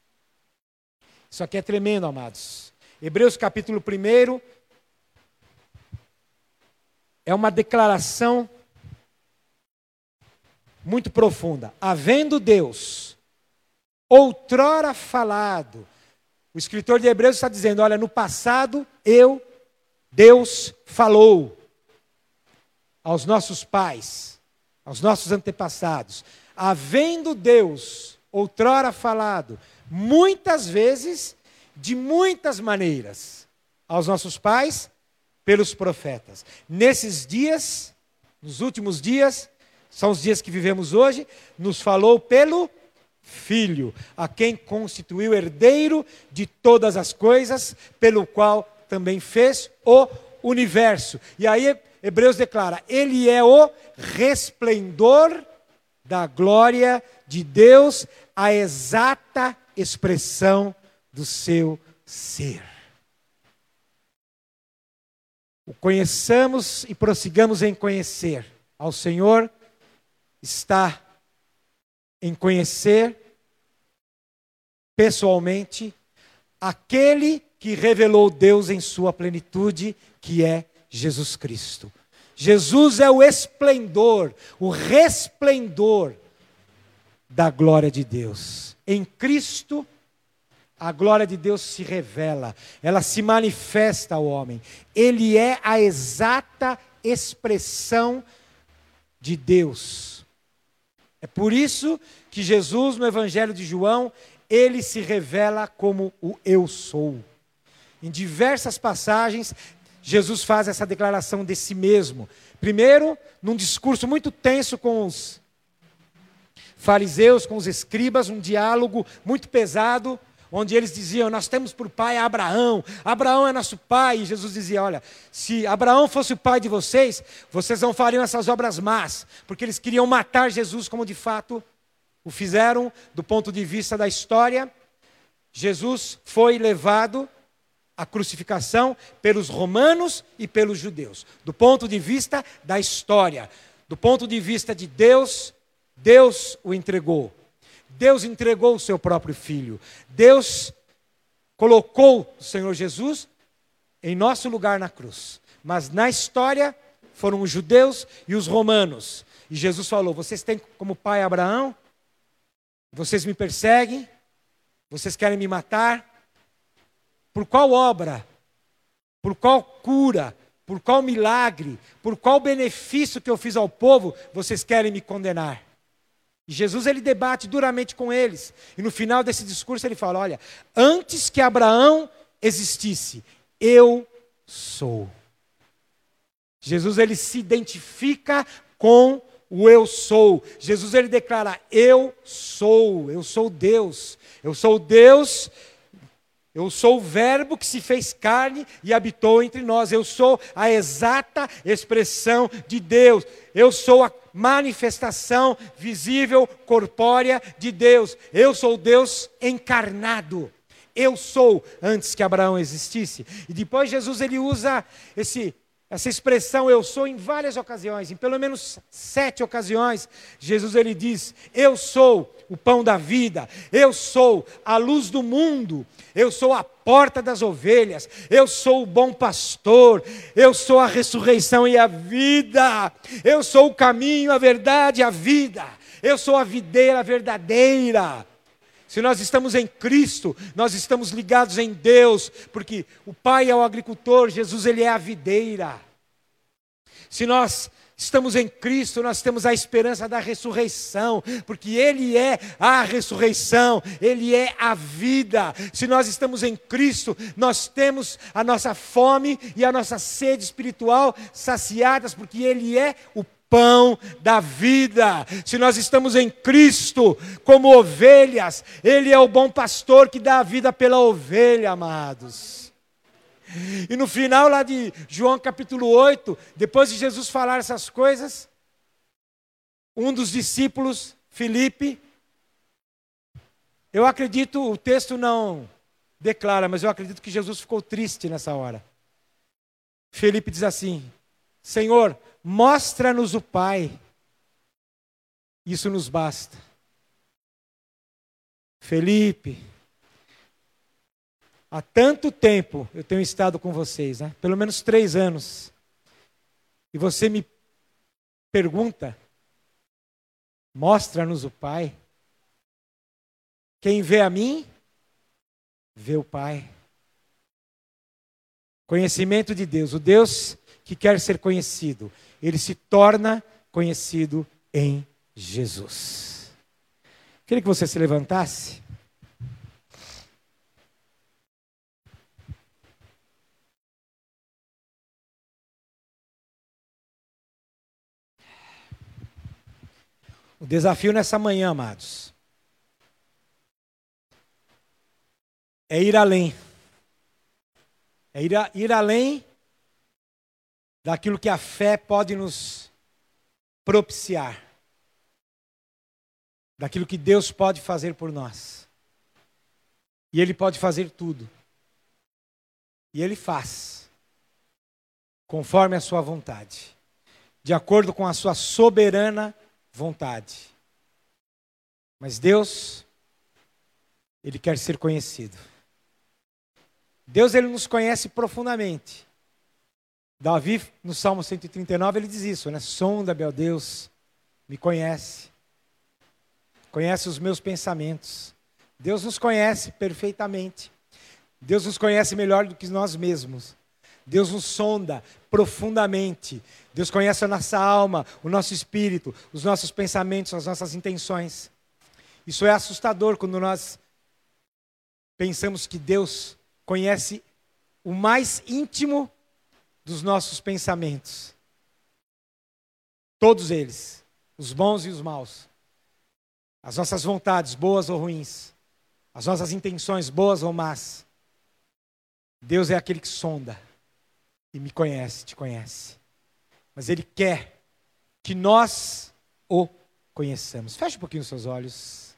Isso aqui é tremendo, amados. Hebreus capítulo 1 é uma declaração muito profunda. Havendo Deus outrora falado, o escritor de Hebreus está dizendo: olha, no passado eu, Deus, falou aos nossos pais, aos nossos antepassados. Havendo Deus outrora falado, muitas vezes, de muitas maneiras, aos nossos pais, pelos profetas. Nesses dias, nos últimos dias, são os dias que vivemos hoje, nos falou pelo Filho, a quem constituiu herdeiro de todas as coisas, pelo qual também fez o universo. E aí Hebreus declara: Ele é o resplendor da glória de Deus, a exata expressão do seu ser. O conheçamos e prossigamos em conhecer ao Senhor, está em conhecer pessoalmente aquele que revelou Deus em sua plenitude, que é Jesus Cristo. Jesus é o esplendor, o resplendor da glória de Deus. Em Cristo, a glória de Deus se revela, ela se manifesta ao homem. Ele é a exata expressão de Deus. É por isso que Jesus, no Evangelho de João, ele se revela como o Eu sou. Em diversas passagens, Jesus faz essa declaração de si mesmo. Primeiro, num discurso muito tenso com os fariseus, com os escribas, um diálogo muito pesado, onde eles diziam: Nós temos por pai Abraão, Abraão é nosso pai. E Jesus dizia: Olha, se Abraão fosse o pai de vocês, vocês não fariam essas obras más, porque eles queriam matar Jesus, como de fato o fizeram, do ponto de vista da história. Jesus foi levado à crucificação pelos romanos e pelos judeus, do ponto de vista da história, do ponto de vista de Deus, Deus o entregou. Deus entregou o seu próprio filho. Deus colocou o Senhor Jesus em nosso lugar na cruz. Mas na história foram os judeus e os romanos. E Jesus falou: Vocês têm como pai Abraão? Vocês me perseguem? Vocês querem me matar? Por qual obra? Por qual cura? Por qual milagre? Por qual benefício que eu fiz ao povo vocês querem me condenar? E Jesus ele debate duramente com eles. E no final desse discurso ele fala: Olha, antes que Abraão existisse, eu sou. Jesus ele se identifica com o eu sou. Jesus ele declara: Eu sou, eu sou Deus. Eu sou Deus eu sou o Verbo que se fez carne e habitou entre nós. Eu sou a exata expressão de Deus. Eu sou a manifestação visível, corpórea de Deus. Eu sou Deus encarnado. Eu sou antes que Abraão existisse. E depois Jesus ele usa esse essa expressão eu sou em várias ocasiões, em pelo menos sete ocasiões, Jesus ele diz: Eu sou o pão da vida, eu sou a luz do mundo, eu sou a porta das ovelhas, eu sou o bom pastor, eu sou a ressurreição e a vida, eu sou o caminho, a verdade e a vida, eu sou a videira verdadeira. Se nós estamos em Cristo, nós estamos ligados em Deus, porque o Pai é o agricultor, Jesus ele é a videira. Se nós estamos em Cristo, nós temos a esperança da ressurreição, porque Ele é a ressurreição, Ele é a vida. Se nós estamos em Cristo, nós temos a nossa fome e a nossa sede espiritual saciadas, porque Ele é o pão da vida. Se nós estamos em Cristo como ovelhas, Ele é o bom pastor que dá a vida pela ovelha, amados. E no final lá de João capítulo 8, depois de Jesus falar essas coisas, um dos discípulos, Felipe, eu acredito, o texto não declara, mas eu acredito que Jesus ficou triste nessa hora. Felipe diz assim: Senhor, Mostra-nos o Pai. Isso nos basta. Felipe, há tanto tempo eu tenho estado com vocês, né? pelo menos três anos, e você me pergunta: mostra-nos o Pai. Quem vê a mim, vê o Pai. Conhecimento de Deus, o Deus que quer ser conhecido, ele se torna conhecido em Jesus. Queria que você se levantasse. O desafio nessa manhã, amados, é ir além. É ir, a, ir além daquilo que a fé pode nos propiciar, daquilo que Deus pode fazer por nós. E Ele pode fazer tudo. E Ele faz, conforme a Sua vontade, de acordo com a Sua soberana vontade. Mas Deus, Ele quer ser conhecido. Deus, Ele nos conhece profundamente. Davi, no Salmo 139, ele diz isso, né? Sonda, meu Deus, me conhece. Conhece os meus pensamentos. Deus nos conhece perfeitamente. Deus nos conhece melhor do que nós mesmos. Deus nos sonda profundamente. Deus conhece a nossa alma, o nosso espírito, os nossos pensamentos, as nossas intenções. Isso é assustador quando nós pensamos que Deus conhece o mais íntimo dos nossos pensamentos. Todos eles, os bons e os maus. As nossas vontades, boas ou ruins. As nossas intenções, boas ou más. Deus é aquele que sonda e me conhece, te conhece. Mas Ele quer que nós o conheçamos. Feche um pouquinho os seus olhos.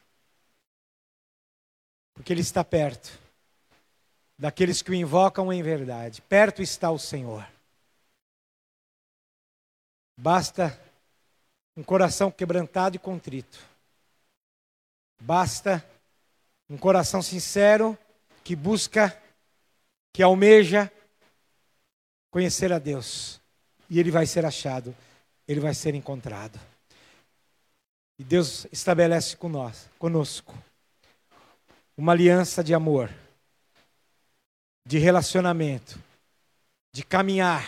Porque Ele está perto daqueles que o invocam em verdade. Perto está o Senhor. Basta um coração quebrantado e contrito. Basta um coração sincero que busca, que almeja conhecer a Deus. E ele vai ser achado, ele vai ser encontrado. E Deus estabelece com nós, conosco, uma aliança de amor, de relacionamento, de caminhar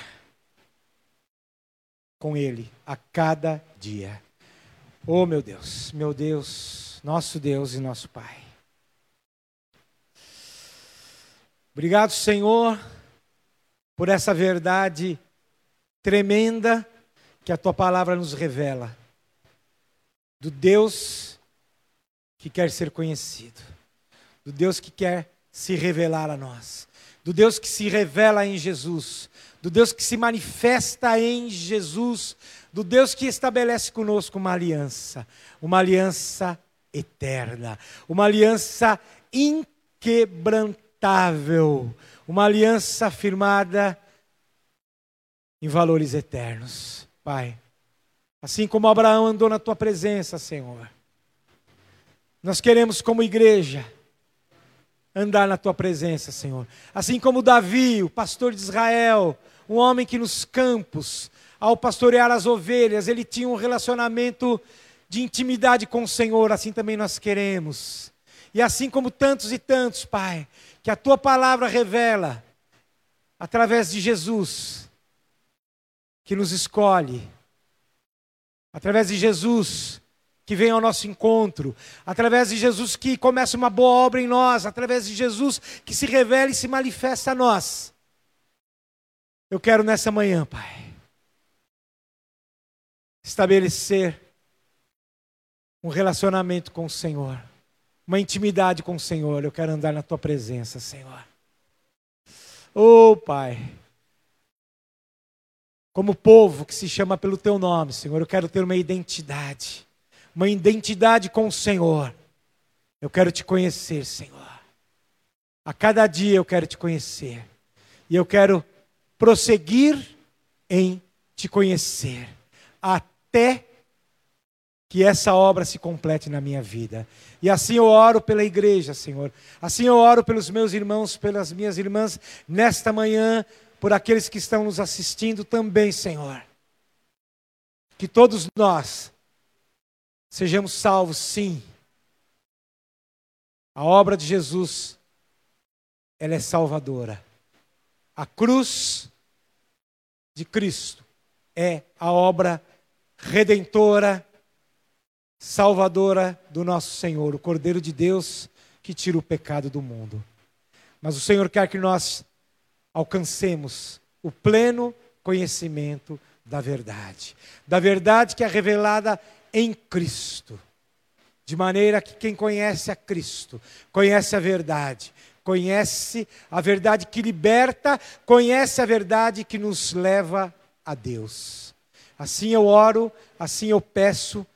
com Ele a cada dia. Oh, meu Deus, meu Deus, nosso Deus e nosso Pai. Obrigado, Senhor, por essa verdade tremenda que a tua palavra nos revela. Do Deus que quer ser conhecido, do Deus que quer se revelar a nós, do Deus que se revela em Jesus, do Deus que se manifesta em Jesus, do Deus que estabelece conosco uma aliança, uma aliança eterna, uma aliança inquebrantável, uma aliança firmada em valores eternos. Pai, assim como Abraão andou na tua presença, Senhor, nós queremos, como igreja, andar na tua presença, Senhor. Assim como Davi, o pastor de Israel, um homem que nos campos, ao pastorear as ovelhas, ele tinha um relacionamento de intimidade com o Senhor, assim também nós queremos. E assim como tantos e tantos, Pai, que a tua palavra revela através de Jesus, que nos escolhe, através de Jesus, que vem ao nosso encontro, através de Jesus que começa uma boa obra em nós, através de Jesus que se revela e se manifesta a nós. Eu quero nessa manhã, Pai, estabelecer um relacionamento com o Senhor, uma intimidade com o Senhor. Eu quero andar na tua presença, Senhor. Oh, Pai, como povo que se chama pelo teu nome, Senhor, eu quero ter uma identidade, uma identidade com o Senhor. Eu quero te conhecer, Senhor. A cada dia eu quero te conhecer. E eu quero prosseguir em te conhecer, até que essa obra se complete na minha vida. E assim eu oro pela igreja, Senhor. Assim eu oro pelos meus irmãos, pelas minhas irmãs, nesta manhã, por aqueles que estão nos assistindo também, Senhor. Que todos nós sejamos salvos, sim. A obra de Jesus, ela é salvadora. A cruz de Cristo é a obra redentora, salvadora do nosso Senhor, o Cordeiro de Deus que tira o pecado do mundo. Mas o Senhor quer que nós alcancemos o pleno conhecimento da verdade, da verdade que é revelada em Cristo. De maneira que quem conhece a Cristo, conhece a verdade, conhece a verdade que liberta, conhece a verdade que nos leva a Deus. Assim eu oro, assim eu peço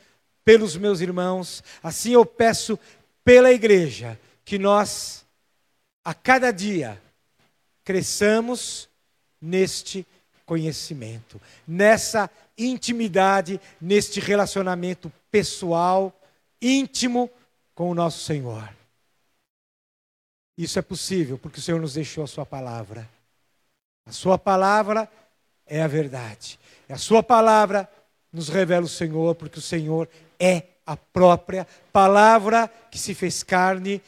pelos meus irmãos, assim eu peço pela igreja, que nós, a cada dia, cresçamos neste conhecimento, nessa intimidade, neste relacionamento pessoal, íntimo com o nosso Senhor. Isso é possível porque o Senhor nos deixou a Sua palavra. A Sua palavra é a verdade. E a Sua palavra nos revela o Senhor, porque o Senhor é a própria palavra que se fez carne,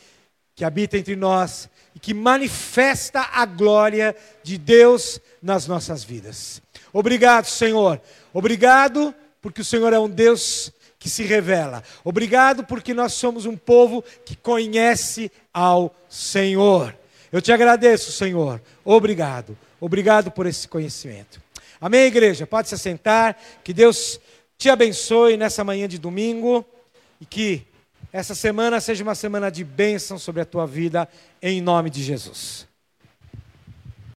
que habita entre nós e que manifesta a glória de Deus nas nossas vidas. Obrigado, Senhor. Obrigado, porque o Senhor é um Deus que se revela. Obrigado porque nós somos um povo que conhece ao Senhor. Eu te agradeço, Senhor. Obrigado. Obrigado por esse conhecimento. Amém, igreja? Pode se assentar. Que Deus te abençoe nessa manhã de domingo e que essa semana seja uma semana de bênção sobre a tua vida, em nome de Jesus.